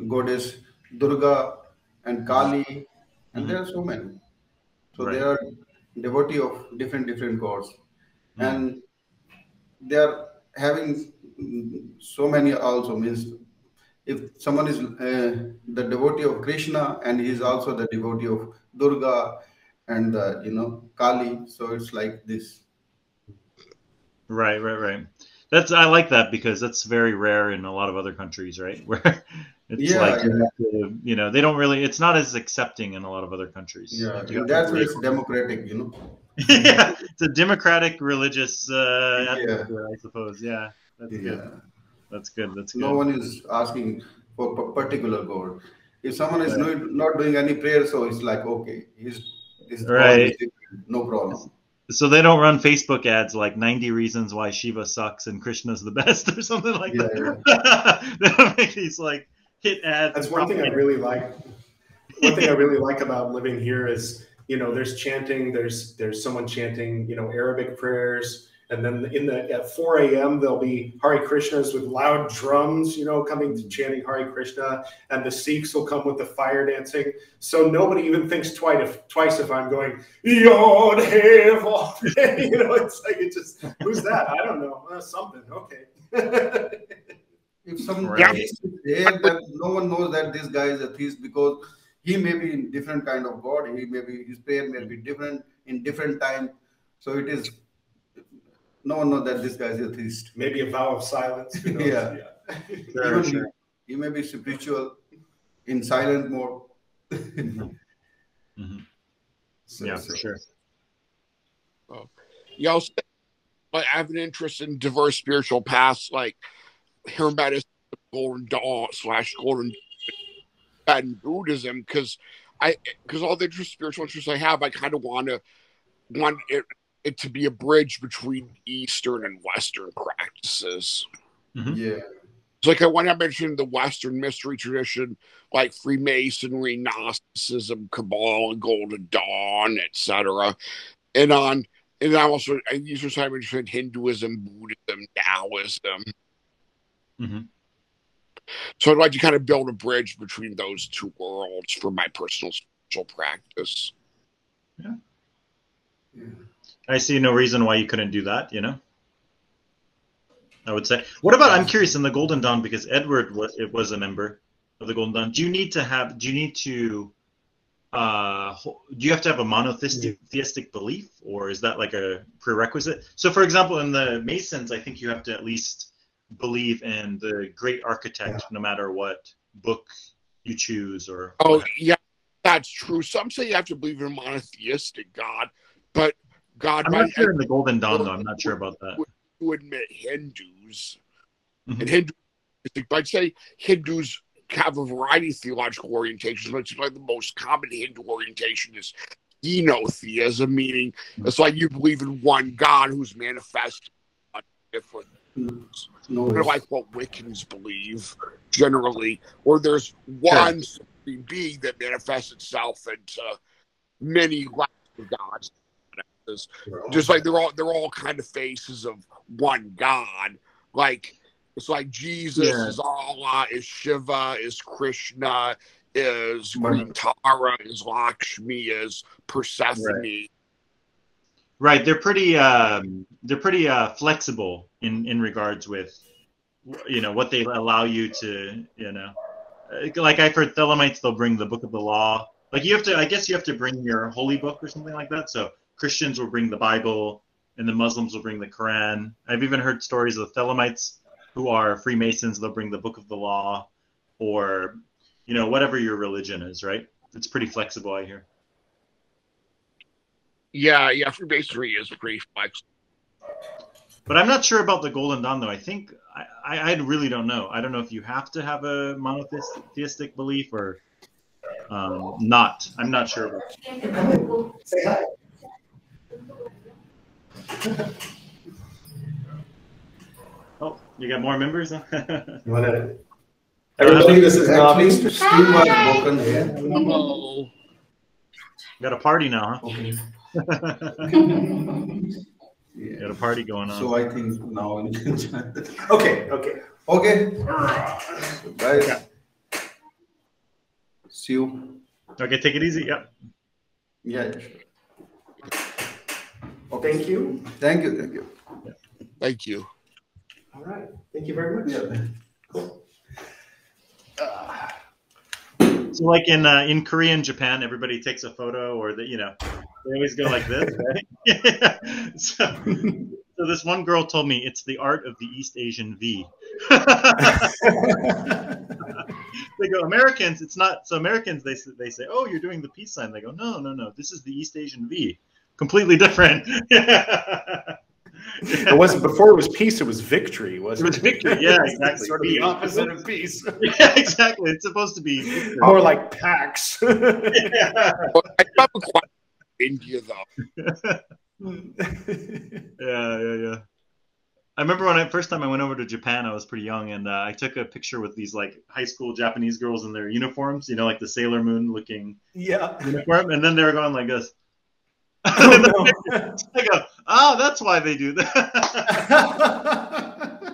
goddess Durga and Kali, and mm-hmm. there are so many. So right. they are devotee of different different gods, mm-hmm. and they are having so many also means if someone is uh, the devotee of Krishna and he is also the devotee of Durga and the you know Kali, so it's like this. Right, right, right. That's I like that because that's very rare in a lot of other countries, right? Where it's yeah, like yeah. You know they don't really. It's not as accepting in a lot of other countries. Yeah, that's why it's democratic, you know. yeah, it's a democratic religious uh, yeah. I suppose. Yeah, that's yeah. good. That's good. That's good. No one is asking for particular god. If someone is right. not doing any prayer, so it's like okay, he's, he's right. no problem so they don't run Facebook ads like 90 reasons why Shiva sucks and Krishna's the best or something like yeah, that. Yeah. they don't make these like hit ads. That's one thing I really like. One thing I really like about living here is, you know, there's chanting, there's there's someone chanting, you know, Arabic prayers, and then in the at 4 a.m. there'll be Hari Krishnas with loud drums, you know, coming to chanting Hari Krishna, and the Sikhs will come with the fire dancing. So nobody even thinks twice if twice if I'm going Yod Hey You know, it's like it just who's that? I don't know. Uh, something. Okay. if some right. is there, that no one knows that this guy is a thief because he may be in different kind of God. He may be his prayer may be different in different time. So it is no one knows that this guy is a theist. Maybe a vow of silence. yeah. yeah. Sure, sure. He, he, may be spiritual in silent mode. mm-hmm. Mm-hmm. So, yeah, so. for sure. Oh. You also I have an interest in diverse spiritual paths, like hearing about his Golden Dawn slash Golden and Buddhism, because I because all the spiritual interests I have, I kind of want to want it it to be a bridge between Eastern and Western practices. Mm-hmm. Yeah. It's like I want to mention the Western mystery tradition, like Freemasonry, Gnosticism, and Golden Dawn, etc. And on, and I also, I usually time interested in Hinduism, Buddhism, Taoism. Mm-hmm. So I'd like to kind of build a bridge between those two worlds for my personal spiritual practice. Yeah. yeah. I see no reason why you couldn't do that. You know, I would say. What about? I'm curious in the Golden Dawn because Edward was it was a member of the Golden Dawn. Do you need to have? Do you need to? Uh, do you have to have a monotheistic theistic belief, or is that like a prerequisite? So, for example, in the Masons, I think you have to at least believe in the great architect, yeah. no matter what book you choose. Or oh yeah, that's true. Some say you have to believe in a monotheistic God, but God, I'm not sure in the Golden Dawn, though. I'm not sure about that. To admit Hindus mm-hmm. and Hindu, I'd say Hindus have a variety of theological orientations, but it's like the most common Hindu orientation is henotheism, meaning mm-hmm. it's like you believe in one God who's manifest different. no. like what Wiccans believe generally, or there's one supreme being that manifests itself into many of gods. Just like they're all they're all kind of faces of one God. Like it's like Jesus yeah. is Allah, is Shiva, is Krishna, is Tara, is Lakshmi, is Persephone. Right. right. They're pretty um, they're pretty uh, flexible in in regards with you know what they allow you to you know like I've heard Thelemites they'll bring the book of the law like you have to i guess you have to bring your holy book or something like that so christians will bring the bible and the muslims will bring the quran. I've even heard stories of the thelemites who are freemasons. They'll bring the book of the law or you know whatever your religion is right? It's pretty flexible i hear. Yeah yeah freemasonry is pretty flexible but i'm not sure about the golden dawn though. I think I, I, I really don't know. I don't know if you have to have a monotheistic belief or um, not. I'm not sure. Say hi. oh, you got more members? you want to? Everybody, this is Nobby. Welcome Hello. Got a party now, huh? Okay. yeah. Got a party going on. So I think now. okay. Okay. Okay. Guys. Yeah. See you. Okay, take it easy. Yep. Yeah. Well, thank you. Thank you. Thank you. Thank you. All right. Thank you very much. Yeah. Cool. Uh, so, like in uh, in Korea and Japan, everybody takes a photo, or that you know, they always go like this, right? so, so this one girl told me it's the art of the East Asian V. they go Americans. It's not so Americans. They they say, oh, you're doing the peace sign. They go, no, no, no. This is the East Asian V. Completely different. it wasn't before it was peace. It was victory. Wasn't it? was victory. Yeah, exactly. sort of the opposite of peace. yeah, exactly. It's supposed to be victory. more like Pax. yeah. India though. yeah, yeah, yeah. I remember when I first time I went over to Japan, I was pretty young, and uh, I took a picture with these like high school Japanese girls in their uniforms, you know, like the Sailor Moon looking yeah uniform, and then they were going like this. Oh, no. I go, oh, that's why they do that.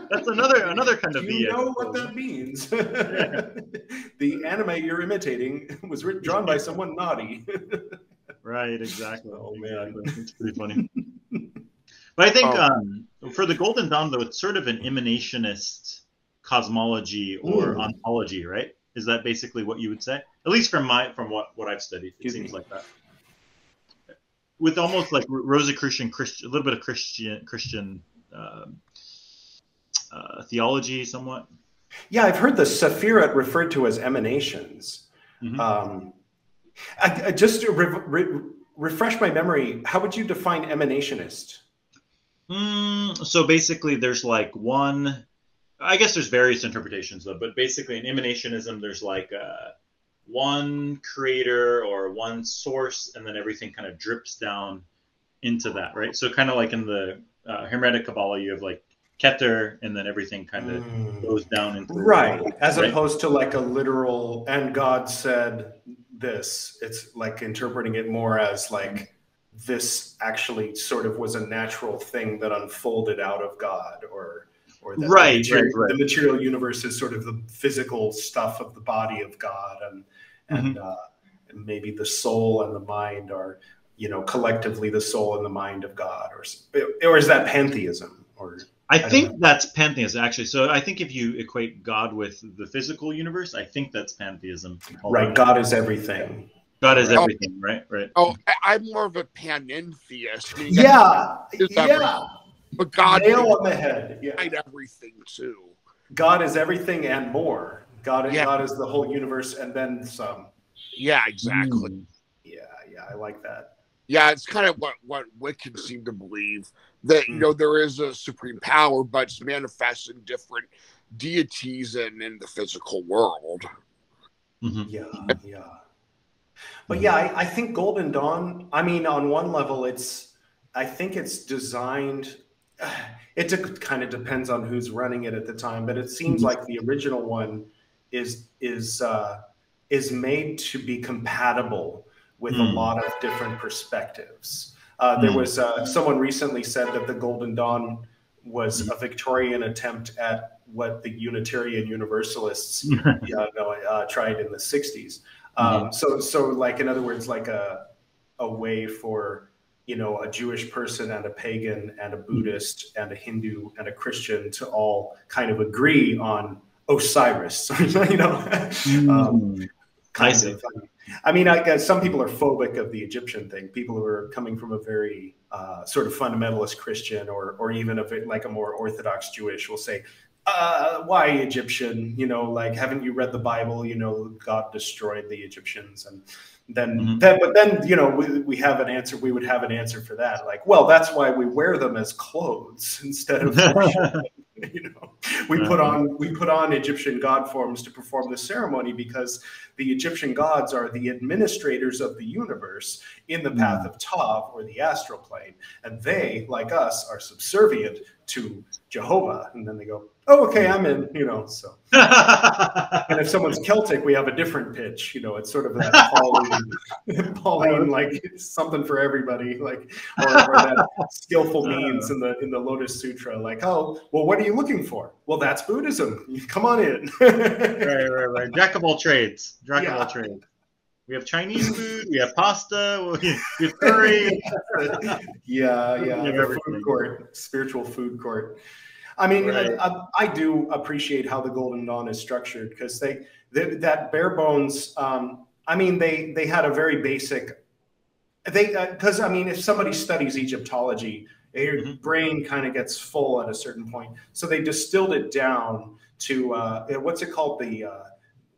that's another another kind of. Do you know what that means? the anime you're imitating was written, drawn by someone naughty. right. Exactly. Oh man, it's pretty funny. But I think oh. um, for the Golden Dawn, though, it's sort of an emanationist cosmology or ontology, right? Is that basically what you would say? At least from my from what what I've studied, it Excuse seems me. like that. With almost like Rosicrucian Christian, a little bit of Christian Christian uh, uh, theology, somewhat. Yeah, I've heard the Sephirot referred to as emanations. Mm-hmm. Um, I, I just to re- re- refresh my memory, how would you define emanationist? Mm, so basically, there's like one. I guess there's various interpretations though, but basically in emanationism, there's like uh, one creator or one source, and then everything kind of drips down into that, right? So kind of like in the uh, Hermetic Kabbalah, you have like Keter, and then everything kind of mm. goes down into right, as right? opposed to like a literal and God said this. It's like interpreting it more as like this actually sort of was a natural thing that unfolded out of God or or that right, the, material, right, right. the material universe is sort of the physical stuff of the body of God and and mm-hmm. uh, maybe the soul and the mind are you know collectively the soul and the mind of God or or is that pantheism or I, I think that's pantheism actually. So I think if you equate God with the physical universe, I think that's pantheism. Right, God is everything. God is everything, oh, right? Right. Oh, I, am more of a panentheist. I mean, yeah, yeah. But God nail on the head. Yeah. everything too. God is everything and more. God, yeah. God is the whole universe and then some. Yeah, exactly. Mm. Yeah, yeah, I like that. Yeah, it's kind of what what Wiccans seem to believe that you mm. know there is a supreme power, but it's manifest in different deities and in the physical world. Mm-hmm. Yeah, yeah. But yeah, I, I think Golden Dawn, I mean, on one level, it's, I think it's designed it de- kind of depends on who's running it at the time, but it seems mm-hmm. like the original one is is uh, is made to be compatible with mm. a lot of different perspectives. Uh, there mm. was uh, someone recently said that the Golden Dawn was a Victorian attempt at what the Unitarian Universalists you know, uh, tried in the '60s. Um. So, so like in other words, like a a way for you know a Jewish person and a pagan and a Buddhist and a Hindu and a Christian to all kind of agree on Osiris. you know, mm-hmm. um, kind I of. I mean, I guess some people are phobic of the Egyptian thing. People who are coming from a very uh, sort of fundamentalist Christian or or even a like a more Orthodox Jewish will say, uh, "Why Egyptian? You know, like haven't you read the Bible? You know, God destroyed the Egyptians and." Then, mm-hmm. then, but then, you know, we, we have an answer. We would have an answer for that. Like, well, that's why we wear them as clothes instead of you know we put uh-huh. on we put on egyptian god forms to perform the ceremony because the egyptian gods are the administrators of the universe in the path mm. of tav or the astral plane and they like us are subservient to jehovah and then they go oh okay i'm in you know so and if someone's celtic we have a different pitch you know it's sort of that pauline, pauline like something for everybody like or, or that skillful uh. means in the in the lotus sutra like oh well what are you looking for well that's buddhism come on in right right right jack of all trades jack yeah. of all trades we have Chinese food. We have pasta. We have curry. yeah, yeah. The food court, spiritual food court. I mean, right. I, I, do appreciate how the Golden Dawn is structured because they, they, that bare bones. Um, I mean, they they had a very basic. They because uh, I mean, if somebody studies Egyptology, your mm-hmm. brain kind of gets full at a certain point. So they distilled it down to uh, what's it called the uh,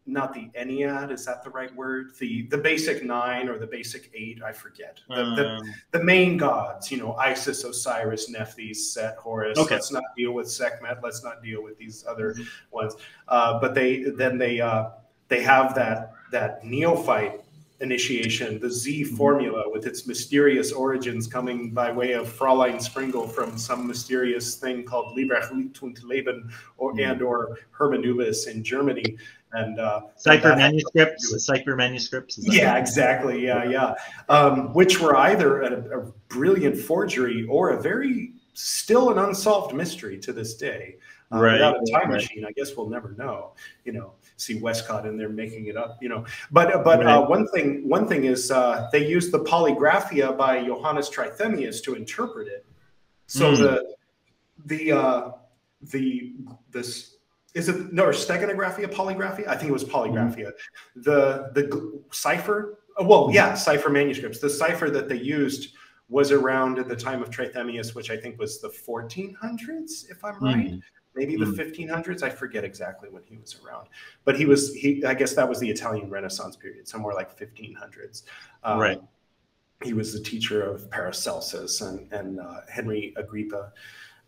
not the Ennead, is that the right word? The the basic nine or the basic eight, I forget. The, um, the, the, main gods, you know, Isis, Osiris, Nephthys, Set, Horus. Okay. Let's not deal with Sekhmet. Let's not deal with these other mm-hmm. ones. Uh, but they then they uh, they have that that neophyte initiation, the Z mm-hmm. formula with its mysterious origins coming by way of Fräulein Sprengel from some mysterious thing called Liebrecht und Leben or mm-hmm. and or Hermanubis in Germany and uh, Cipher manuscripts, Cipher manuscripts. Yeah, exactly. Yeah, yeah. Um, which were either a, a, brilliant forgery or a very still an unsolved mystery to this day. Uh, right. Without a time right. machine, I guess we'll never know. You know, see Westcott in there making it up. You know, but uh, but uh, right. uh, one thing one thing is uh, they used the Polygraphia by Johannes Trithemius to interpret it. So mm. the the uh, the this is it no steganographia polygraphia i think it was polygraphia mm-hmm. the the cipher oh, well yeah cipher manuscripts the cipher that they used was around at the time of trithemius which i think was the 1400s if i'm right mm-hmm. Maybe the mm-hmm. 1500s i forget exactly when he was around but he was he i guess that was the italian renaissance period somewhere like 1500s um, right he was the teacher of paracelsus and and uh, henry agrippa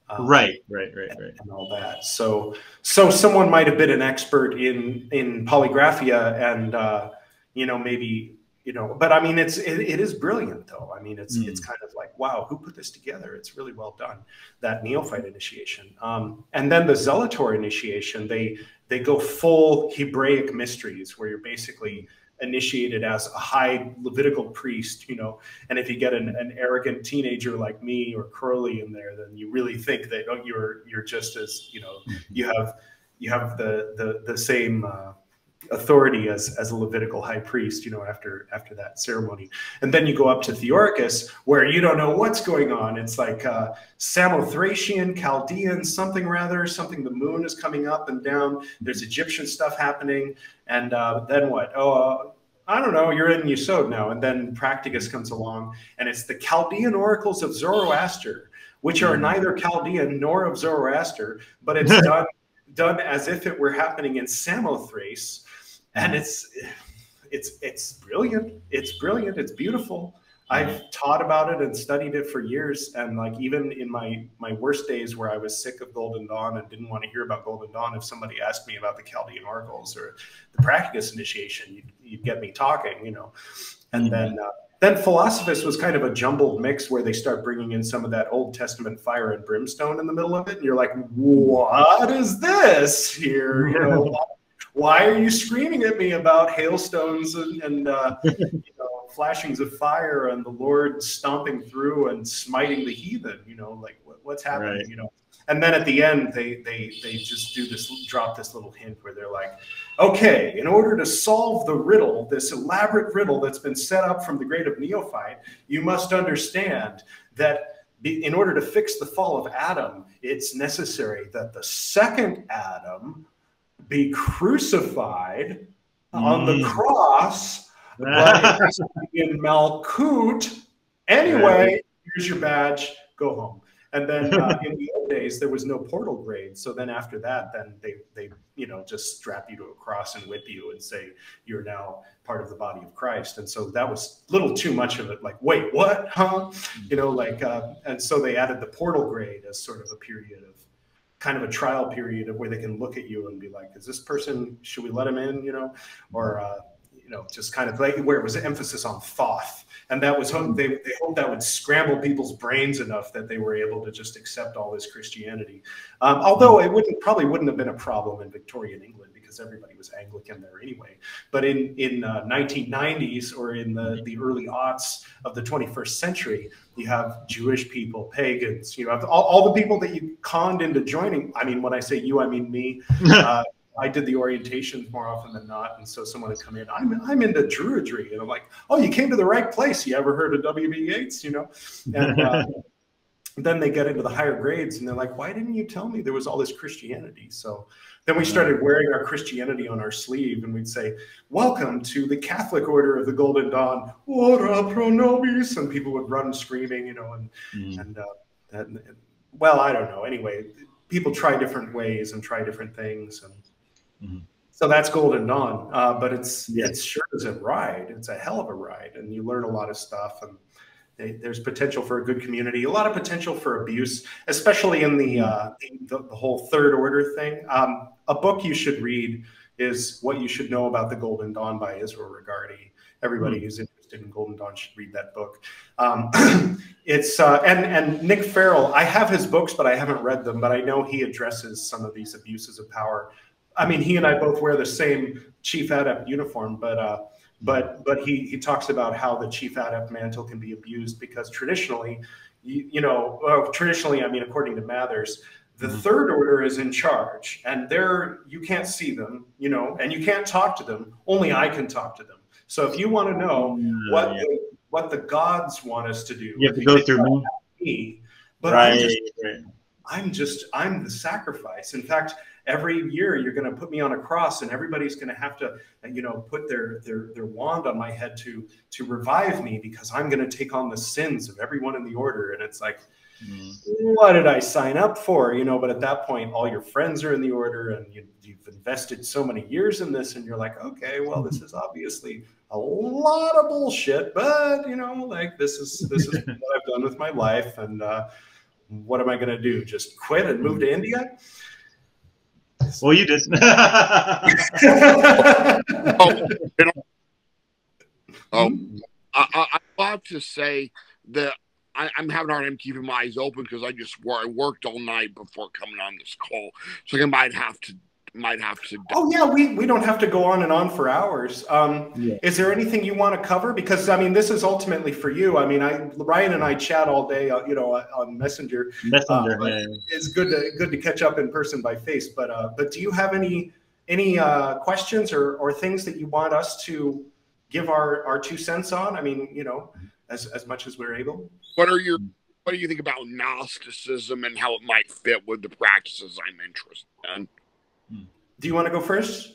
um, right, right, right, right, and all that. So, so someone might have been an expert in in polygraphia, and uh, you know maybe you know, but I mean it's it, it is brilliant though. I mean it's mm. it's kind of like wow, who put this together? It's really well done. That neophyte initiation, um, and then the Zelator initiation. They they go full Hebraic mysteries, where you're basically initiated as a high Levitical priest, you know, and if you get an, an arrogant teenager like me or curly in there, then you really think that oh, you're you're just as you know you have you have the the the same uh, authority as as a Levitical high priest, you know, after after that ceremony, and then you go up to Theoricus where you don't know what's going on. It's like uh, Samothracian, Chaldean, something rather, something. The moon is coming up and down. There's Egyptian stuff happening and uh, then what? Oh, uh, I don't know. You're in Yesod now, and then Practicus comes along, and it's the Chaldean oracles of Zoroaster, which are hmm. neither Chaldean nor of Zoroaster, but it's done done as if it were happening in Samothrace, and it's it's it's brilliant. It's brilliant. It's beautiful. I've taught about it and studied it for years. And like even in my my worst days where I was sick of Golden Dawn and didn't want to hear about Golden Dawn, if somebody asked me about the Chaldean oracles or the Practicus initiation, you'd, you'd get me talking, you know. And mm-hmm. then uh, then Philosophus was kind of a jumbled mix where they start bringing in some of that Old Testament fire and brimstone in the middle of it, and you're like, "What is this here?" You know, why are you screaming at me about hailstones and, and uh, you know, flashings of fire and the Lord stomping through and smiting the heathen? You know, like what, what's happening? Right. You know, and then at the end they they they just do this drop this little hint where they're like okay in order to solve the riddle this elaborate riddle that's been set up from the grade of neophyte you must understand that in order to fix the fall of adam it's necessary that the second adam be crucified mm. on the mm. cross in malkut anyway here's your badge go home and then uh, in the old days, there was no portal grade. So then after that, then they they you know just strap you to a cross and whip you and say you're now part of the body of Christ. And so that was a little too much of it. Like, wait, what? Huh? You know, like, uh, and so they added the portal grade as sort of a period of kind of a trial period of where they can look at you and be like, is this person? Should we let him in? You know, or uh, you know, just kind of like where it was emphasis on thoth and that was they, they hoped that would scramble people's brains enough that they were able to just accept all this Christianity. Um, although it wouldn't probably wouldn't have been a problem in Victorian England because everybody was Anglican there anyway. But in in uh, 1990s or in the the early aughts of the 21st century, you have Jewish people, pagans. You have all, all the people that you conned into joining. I mean, when I say you, I mean me. Uh, I did the orientations more often than not, and so someone would come in. I'm I'm into Druidry, and I'm like, oh, you came to the right place. You ever heard of W.B. Yeats? You know, and uh, then they get into the higher grades, and they're like, why didn't you tell me there was all this Christianity? So then we started wearing our Christianity on our sleeve, and we'd say, "Welcome to the Catholic Order of the Golden Dawn, ora pro nobis," and people would run screaming, you know, and mm. and, uh, and well, I don't know. Anyway, people try different ways and try different things, and Mm-hmm. So that's Golden Dawn, uh, but it's yes. it's sure is a ride. It's a hell of a ride, and you learn a lot of stuff. And they, there's potential for a good community, a lot of potential for abuse, especially in the uh, the, the, whole third order thing. Um, a book you should read is "What You Should Know About the Golden Dawn" by Israel Regardie. Everybody mm-hmm. who's interested in Golden Dawn should read that book. Um, it's uh, and and Nick Farrell. I have his books, but I haven't read them. But I know he addresses some of these abuses of power I mean, he and I both wear the same chief adept uniform, but uh, but but he he talks about how the chief adept mantle can be abused because traditionally, you, you know, well, traditionally, I mean, according to Mathers, the mm-hmm. third order is in charge, and they're you can't see them, you know, and you can't talk to them. Only I can talk to them. So if you want to know mm, what yeah. the, what the gods want us to do, you have to go through me. me. But right, I'm just. I'm just I'm the sacrifice. In fact, every year you're going to put me on a cross and everybody's going to have to you know put their their their wand on my head to to revive me because i'm going to take on the sins of everyone in the order. And it's like mm. what did i sign up for? You know but at that point all your friends are in the order and you, you've invested so many years in this and you're like okay well this is obviously a lot of bullshit but you know like this is this is what i've done with my life and uh, what am i going to do? Just quit and move to india well, you did. oh, um, I, I, I have to say that I, am having a hard time keeping my eyes open because I just I worked all night before coming on this call, so I might have to might have to. Oh yeah, we we don't have to go on and on for hours. Um, yeah. Is there anything you want to cover? Because I mean, this is ultimately for you. I mean, I Ryan and I chat all day, uh, you know, uh, on Messenger. Messenger, uh, It's good to good to catch up in person by face. But uh, but do you have any any uh, questions or or things that you want us to give our our two cents on? I mean, you know, as as much as we're able. What are your what do you think about Gnosticism and how it might fit with the practices I'm interested in? Do you want to go first?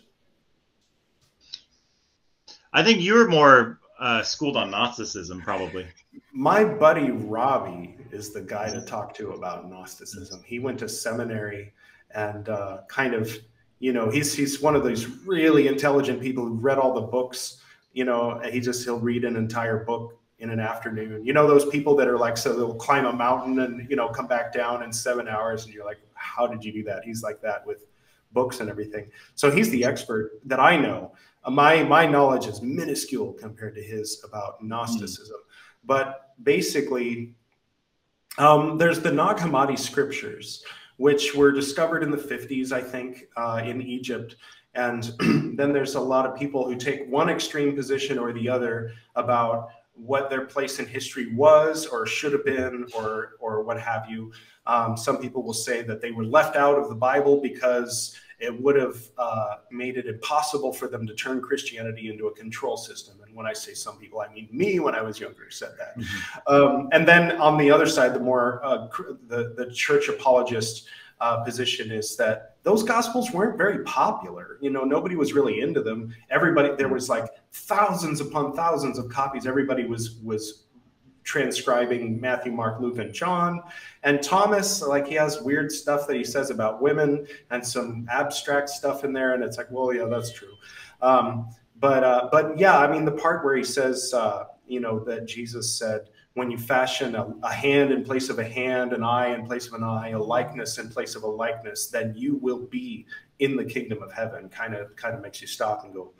I think you're more uh, schooled on Gnosticism, probably. My buddy Robbie is the guy to talk to about Gnosticism. He went to seminary and uh, kind of, you know, he's he's one of those really intelligent people who read all the books. You know, he just he'll read an entire book in an afternoon. You know, those people that are like, so they'll climb a mountain and you know come back down in seven hours, and you're like, how did you do that? He's like that with books and everything. So he's the expert that I know my my knowledge is minuscule compared to his about Gnosticism. Mm. But basically, um, there's the Nag Hammadi scriptures, which were discovered in the 50s, I think, uh, in Egypt. And then there's a lot of people who take one extreme position or the other about what their place in history was or should have been or or what have you. Um, some people will say that they were left out of the Bible because it would have uh, made it impossible for them to turn Christianity into a control system. And when I say some people, I mean me when I was younger said that. Mm-hmm. Um, and then on the other side, the more uh, the the church apologist uh, position is that those gospels weren't very popular. You know, nobody was really into them. Everybody there was like thousands upon thousands of copies. Everybody was was transcribing Matthew, Mark, Luke, and John. And Thomas, like he has weird stuff that he says about women and some abstract stuff in there, and it's like, well, yeah, that's true. Um, but uh, but yeah, I mean, the part where he says, uh, you know, that Jesus said, when you fashion a, a, hand in place of a hand, an eye in place of an eye, a likeness in place of a likeness, then you will be in the kingdom of heaven. Kind of kind of makes you stop and go,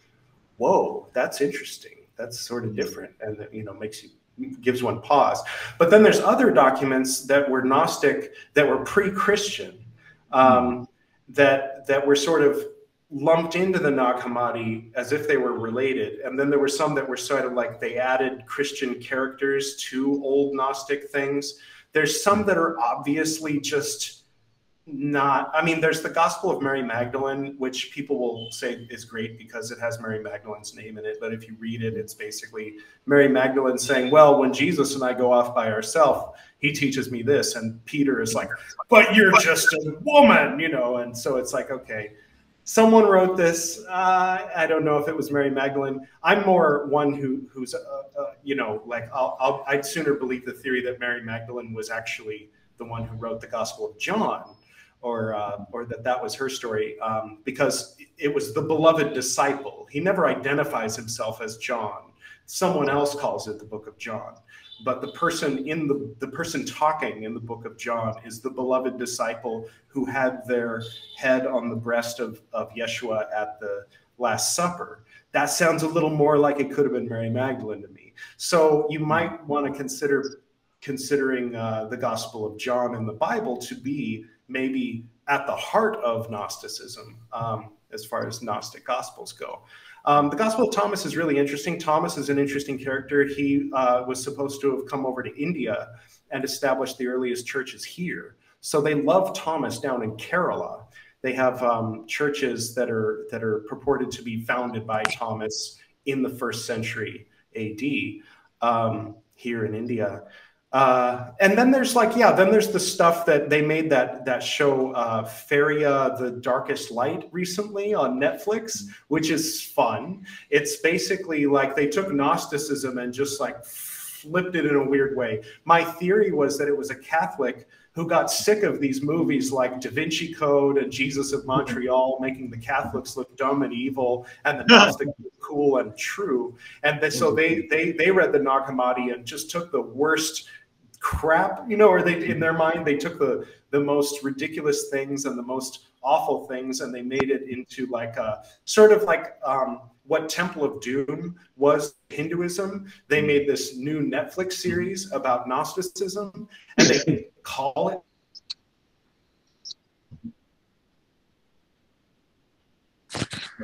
whoa, that's interesting. That's sort of different, and that you know makes you gives one pause. But then there's other documents that were Gnostic, that were pre-Christian, um, that that were sort of lumped into the Nag Hammadi as if they were related. And then there were some that were sort of like they added Christian characters to old Gnostic things. There's some that are obviously just not i mean there's the gospel of mary magdalene which people will say is great because it has mary magdalene's name in it. But if you read it it's basically mary magdalene saying well when jesus and i go off by ourselves he teaches me this. And peter is like but you're just a woman you know? And so it's like okay someone wrote this. Uh, i don't know if it was mary magdalene. I'm more one who who's uh, uh, you know like I'll, I'll i'd sooner believe the theory that mary magdalene was actually the one who wrote the gospel of john or uh, or that that was her story um, because it was the beloved disciple. He never identifies himself as John. Someone else calls it the book of John. But the person in the the person talking in the book of John is the beloved disciple who had their head on the breast of, of Yeshua at the Last Supper. That sounds a little more like it could have been Mary Magdalene to me. So you might want to consider considering uh, the Gospel of John in the Bible to be maybe at the heart of Gnosticism um, as far as Gnostic Gospels go. Um, the Gospel of Thomas is really interesting. Thomas is an interesting character. He uh, was supposed to have come over to India and established the earliest churches here. So they love Thomas down in Kerala. They have um, churches that are that are purported to be founded by Thomas in the first century AD um, here in India. Uh, and then there's like, yeah, then there's the stuff that they made that that show uh, Feria, the Darkest Light recently on Netflix, which is fun. It's basically like they took Gnosticism and just like flipped it in a weird way. My theory was that it was a Catholic who got sick of these movies like Da Vinci Code and Jesus of Montreal, making the Catholics look dumb and evil, and the Gnostics look cool and true. And they, so they they they read the Nag Hammadi and just took the worst crap, you know, or they in their mind they took the the most ridiculous things and the most awful things and they made it into like a sort of like um, what Temple of Doom was Hinduism. They mm-hmm. made this new Netflix series about Gnosticism and they call it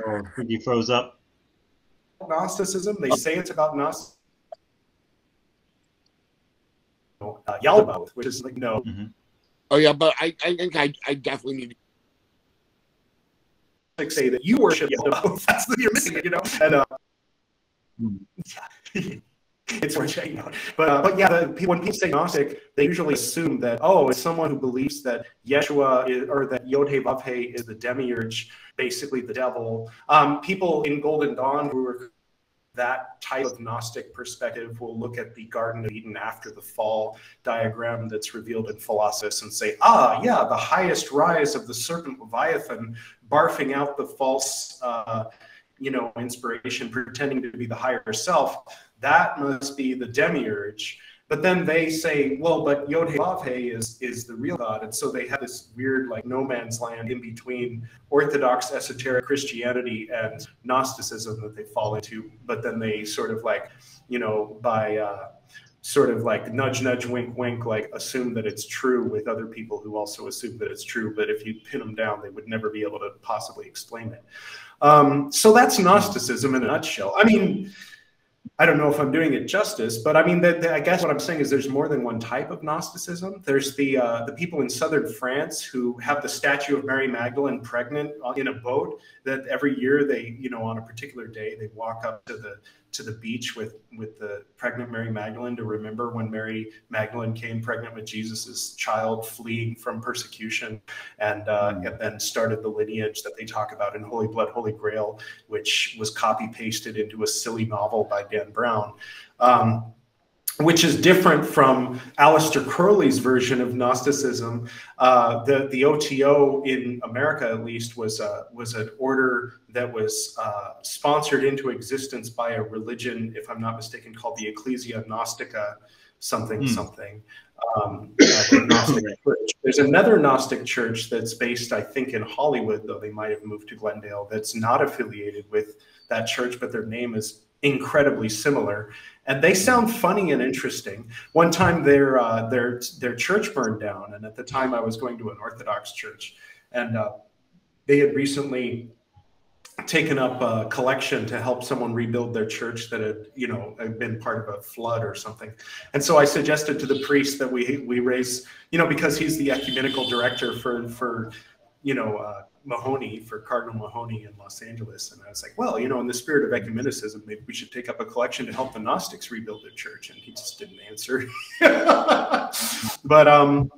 Oh, he froze up. Gnosticism. They say it's about Gnosticism uh, Yaldabaoth, which is like no. Mm-hmm. Oh yeah, but I, I think I, I definitely need to like say that you worship Yaldabaoth. That's the you're missing it, you know. And uh, mm. it's worth checking out. But uh, but yeah, the, when people say Gnostic, they usually assume that oh, it's someone who believes that Yeshua is, or that Yod He Vav He is the demiurge, basically the devil. Um, people in Golden Dawn who were that type of Gnostic perspective will look at the Garden of Eden after the fall diagram that's revealed in Philosophus and say, ah, yeah, the highest rise of the serpent Leviathan barfing out the false, uh, you know, inspiration, pretending to be the higher self. That must be the demiurge. But then they say, well, but Yod He is is the real God, and so they have this weird like no man's land in between Orthodox esoteric Christianity and Gnosticism that they fall into. But then they sort of like, you know, by uh, sort of like nudge nudge wink wink like assume that it's true with other people who also assume that it's true. But if you pin them down they would never be able to possibly explain it. Um, so that's gnosticism in a nutshell. I mean I don't know if I'm doing it justice, but I mean, the, the, I guess what I'm saying is there's more than one type of Gnosticism. There's the uh, the people in southern France who have the statue of Mary Magdalene pregnant in a boat. That every year they, you know, on a particular day they walk up to the to the beach with with the pregnant Mary Magdalene to remember when Mary Magdalene came pregnant with Jesus's child, fleeing from persecution, and, uh, mm. and then started the lineage that they talk about in Holy Blood, Holy Grail, which was copy pasted into a silly novel by Dan Brown. Um, which is different from Aleister Crowley's version of Gnosticism. Uh, the the OTO in America, at least, was a, was an order that was uh, sponsored into existence by a religion, if I'm not mistaken, called the Ecclesia Gnostica, something hmm. something. Um, There's another Gnostic church that's based, I think, in Hollywood, though they might have moved to Glendale. That's not affiliated with that church, but their name is incredibly similar and they sound funny and interesting. One time, their uh, their their church burned down, and at the time, I was going to an Orthodox church, and uh, they had recently taken up a collection to help someone rebuild their church that had you know had been part of a flood or something and so i suggested to the priest that we we raise you know because he's the ecumenical director for for you know uh, Mahony for Cardinal Mahony in Los Angeles, and I was like, well, you know, in the spirit of ecumenicism, maybe we should take up a collection to help the Gnostics rebuild their church, and he just didn't answer. but um,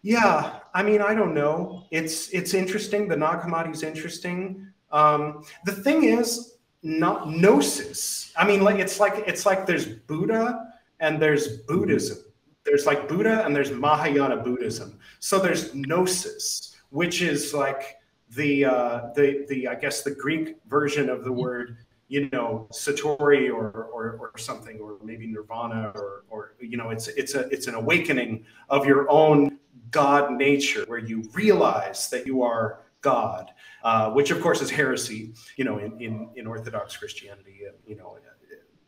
yeah, I mean, I don't know. It's it's interesting. The Nag is interesting. Um, the thing is, not gnosis. I mean, like it's like it's like there's Buddha and there's Buddhism. There's like Buddha and there's Mahayana Buddhism. So there's gnosis which is like the uh, the the I guess the Greek version of the word you know satori or, or or something or maybe nirvana or or you know it's it's a it's an awakening of your own god nature where you realize that you are god uh, which of course is heresy you know in in, in orthodox christianity you know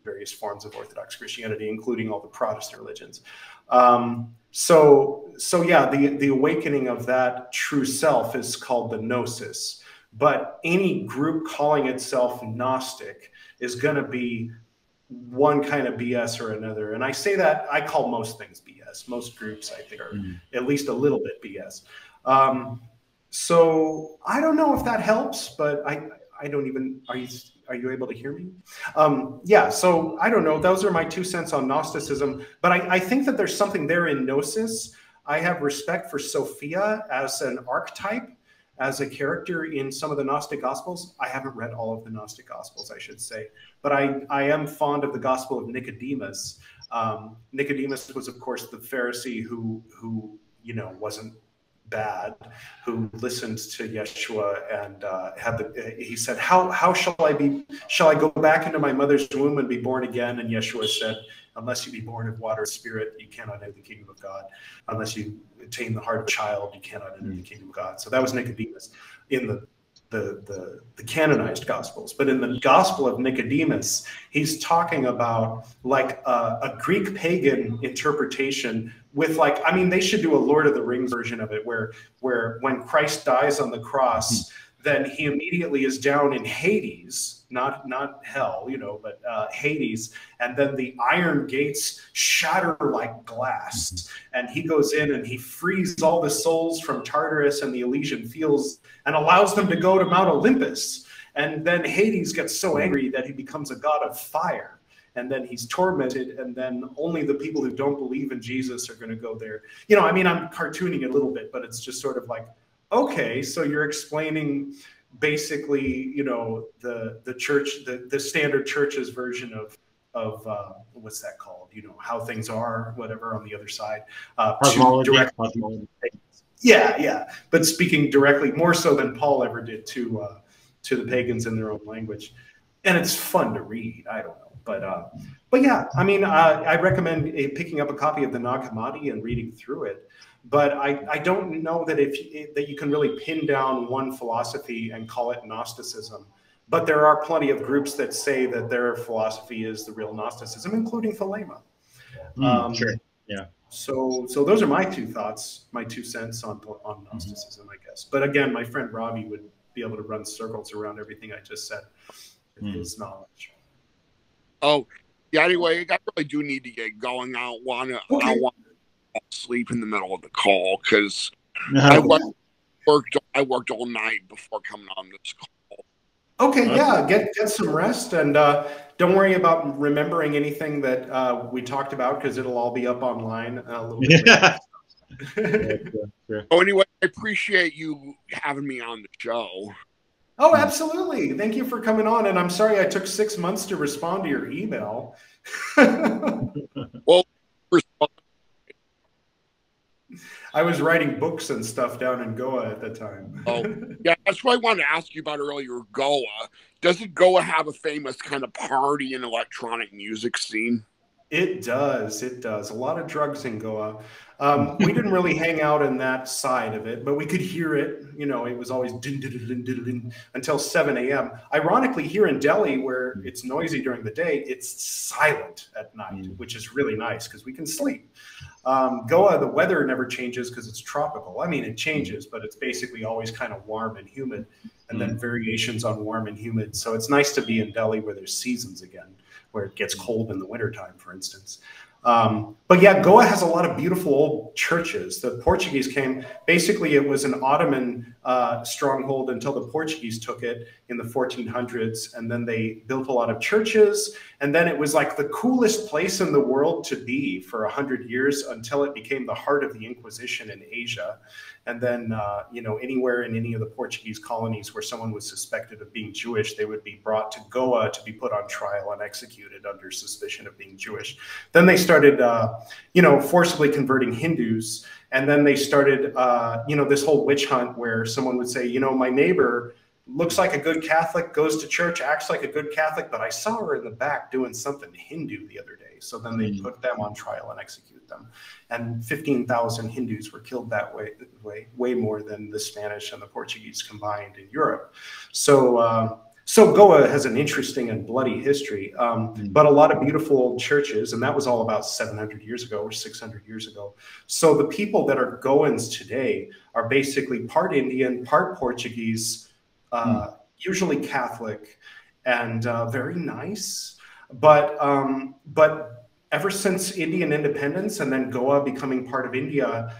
various forms of orthodox christianity including all the protestant religions. Um, so so yeah the the awakening of that true self is called the gnosis. But any group calling itself gnostic is going to be one kind of bs or another. And i say that i call most things bs most groups i think are mm-hmm. at least a little bit bs um, so i don't know if that helps but i i don't even are you are you able to hear me? Um, yeah, so I don't know. Those are my two cents on Gnosticism, but I, I think that there's something there in Gnosis. I have respect for Sophia as an archetype, as a character in some of the Gnostic Gospels. I haven't read all of the Gnostic Gospels, I should say, but I, I am fond of the Gospel of Nicodemus. Um, Nicodemus was, of course, the Pharisee who who you know wasn't bad who listened to Yeshua and uh, had the, he said, how, how shall I be, shall I go back into my mother's womb and be born again? And Yeshua said, unless you be born of water and spirit, you cannot enter the kingdom of God. Unless you attain the heart of a child, you cannot enter the kingdom of God. So that was Nicodemus in the the, the, the, canonized gospels but in the gospel of nicodemus he's talking about like a, a, greek pagan interpretation with like i mean they should do a lord of the rings version of it where where when christ dies on the cross then he immediately is down in hades not not hell you know but uh, hades and then the iron gates shatter like glass. And he goes in and he frees all the souls from tartarus and the elysian fields and allows them to go to mount olympus. And then hades gets so angry that he becomes a god of fire and then he's tormented and then only the people who don't believe in jesus are going to go there. You know i mean i'm cartooning a little bit but it's just sort of like okay so you're explaining basically you know the the church the, the standard church's version of of uh, what's that called? You know how things are whatever on the other side. Uh, direct, yeah yeah. But speaking directly more so than paul ever did to uh, to the pagans in their own language. And it's fun to read. I don't know but uh, but yeah, I mean, uh, I recommend a, picking up a copy of the Nag Hammadi and reading through it. But I, I don't know that if that you can really pin down one philosophy and call it Gnosticism. But there are plenty of groups that say that their philosophy is the real Gnosticism, including Thelema. Mm, um, sure. Yeah. So, so those are my two thoughts, my two cents on on mm-hmm. Gnosticism, mm-hmm. I guess. But again, my friend Robbie would be able to run circles around everything I just said with mm. his knowledge. Oh, yeah. Anyway, I really do need to get going. I don't want to. Okay. I want to sleep in the middle of the call because no. I worked. I worked all night before coming on this call. Okay, yeah, get get some rest and uh, don't worry about remembering anything that uh, we talked about because it'll all be up online a little bit. Yeah. oh, anyway, I appreciate you having me on the show. Oh, absolutely. Thank you for coming on. And I'm sorry I took six months to respond to your email. well, I was writing books and stuff down in Goa at the time. oh, yeah. That's what I wanted to ask you about earlier. Goa. Doesn't Goa have a famous kind of party and electronic music scene? It does. It does. A lot of drugs in Goa. Um, we didn't really hang out in that side of it, but we could hear it. You know, it was always din, din, din, until 7 a.m. Ironically, here in Delhi, where it's noisy during the day, it's silent at night, mm. which is really nice because we can sleep. Um, Goa, the weather never changes because it's tropical. I mean, it changes, but it's basically always kind of warm and humid, and then mm. variations on warm and humid. So it's nice to be in Delhi where there's seasons again, where it gets cold in the wintertime, for instance. Um, but yeah, Goa has a lot of beautiful old churches. The Portuguese came, basically, it was an Ottoman uh, stronghold until the Portuguese took it in the 1400s. And then they built a lot of churches. And then it was like the coolest place in the world to be for 100 years until it became the heart of the Inquisition in Asia. And then, uh, you know, anywhere in any of the Portuguese colonies where someone was suspected of being Jewish, they would be brought to Goa to be put on trial and executed under suspicion of being Jewish. Then they started, uh, you know, forcibly converting Hindus. And then they started, uh, you know, this whole witch hunt where someone would say, you know, my neighbor looks like a good Catholic, goes to church, acts like a good Catholic, but I saw her in the back doing something Hindu the other day. So then they mm. put them on trial and execute them. And 15,000 Hindus were killed that way, way, way more than the Spanish and the Portuguese combined in Europe. So, uh, so Goa has an interesting and bloody history, um, mm. but a lot of beautiful old churches, and that was all about 700 years ago or 600 years ago. So the people that are Goans today are basically part Indian, part Portuguese, uh, mm. usually Catholic, and uh, very nice. But um, but ever since Indian independence and then Goa becoming part of India,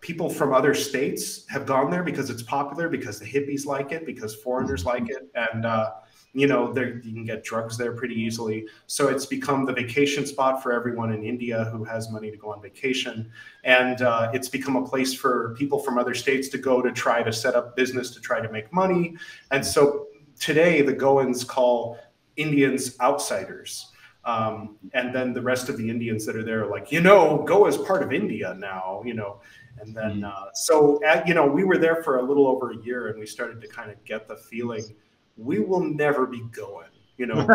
people from other states have gone there because it's popular, because the hippies like it, because foreigners like it, and uh, you know you can get drugs there pretty easily. So it's become the vacation spot for everyone in India who has money to go on vacation, and uh, it's become a place for people from other states to go to try to set up business to try to make money. And so today the Goans call Indians outsiders um, and then the rest of the Indians that are there are like, you know, Goa is part of India now, you know. And then, mm. uh, so, at, you know, we were there for a little over a year and we started to kind of get the feeling we will never be going. You know,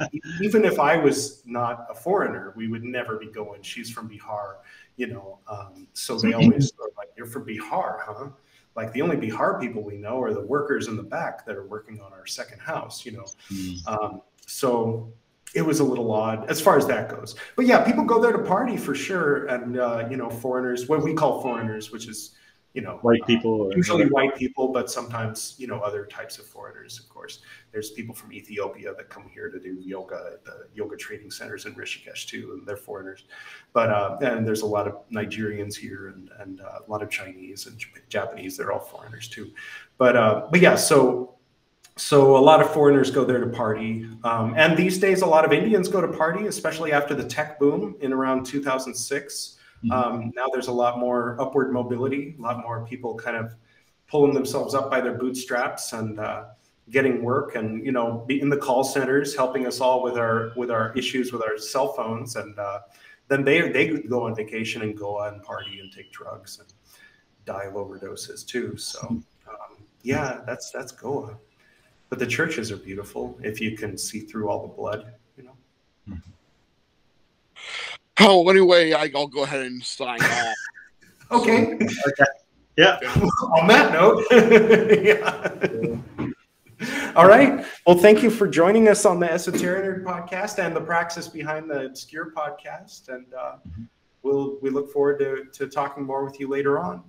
even if I was not a foreigner, we would never be going. She's from Bihar, you know. Um, so they always are like, You're from Bihar, huh? Like the only Bihar people we know are the workers in the back that are working on our second house, you know. Mm. Um, so it was a little odd as far as that goes. But yeah, people go there to party for sure, and uh, you know, foreigners, what we call foreigners, which is you know, white people, uh, usually white people, but sometimes you know other types of foreigners. Of course, there's people from Ethiopia that come here to do yoga at the yoga training centers in Rishikesh too, and they're foreigners. But uh, and there's a lot of Nigerians here, and and uh, a lot of Chinese and Japanese. They're all foreigners too. But uh, but yeah, so so a lot of foreigners go there to party um, and these days a lot of indians go to party especially after the tech boom in around 2006 mm-hmm. um, now there's a lot more upward mobility a lot more people kind of pulling themselves up by their bootstraps and uh, getting work and you know be in the call centers helping us all with our with our issues with our cell phones. And uh, then they they go on vacation and go out and party and take drugs and die of overdoses too. So um, yeah that's that's goa. But the churches are beautiful if you can see through all the blood Oh, anyway, I, will go ahead and sign off. okay. okay. Yeah. On that note, yeah. All right. Well, thank you for joining us on the Esoteric podcast and the Praxis Behind the Obscure podcast. And uh, we'll we look forward to, to talking more with you later on.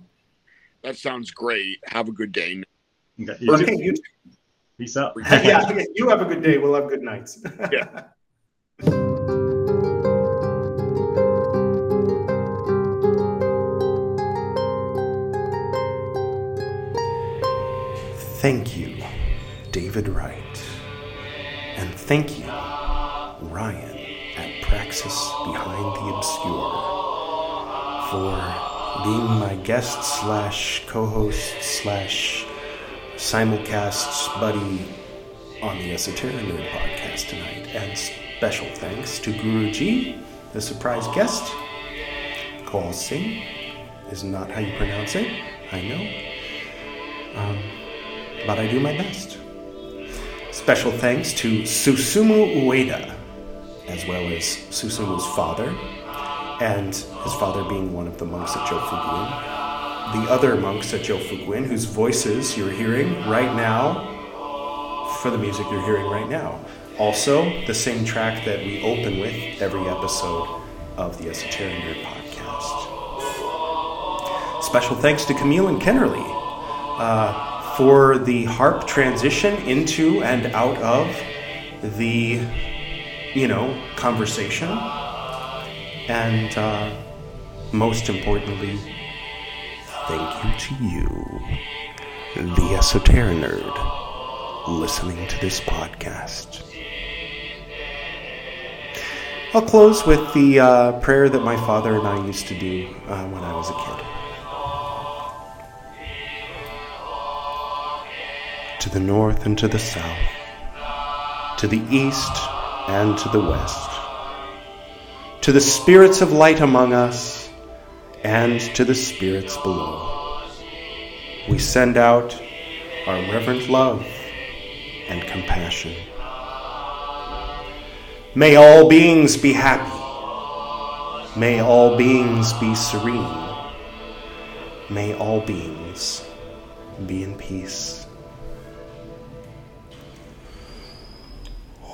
That sounds great. Have a good day. Okay, you okay, you Peace out. yeah, you have a good day. We'll have good nights. yeah. Thank you, David Wright. And thank you, Ryan at Praxis Behind the Obscure, for being my guest slash co host slash simulcast buddy on the Esoteric Nerd podcast tonight. And special thanks to Guruji, the surprise guest. Call Singh is not how you pronounce it, I know. Um, but I do my best. Special thanks to Susumu Ueda, as well as Susumu's father, and his father being one of the monks at Jofuguin. The other monks at Jofuguin, whose voices you're hearing right now for the music you're hearing right now. Also, the same track that we open with every episode of the Esoteric Nerd podcast. Special thanks to Camille and Kennerly. Uh, for the harp transition into and out of the, you know, conversation. And uh, most importantly, thank you to you, the esoteric nerd, listening to this podcast. I'll close with the uh, prayer that my father and I used to do uh, when I was a kid. To the north and to the south, to the east and to the west, to the spirits of light among us and to the spirits below. We send out our reverent love and compassion. May all beings be happy. May all beings be serene. May all beings be in peace.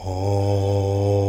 Until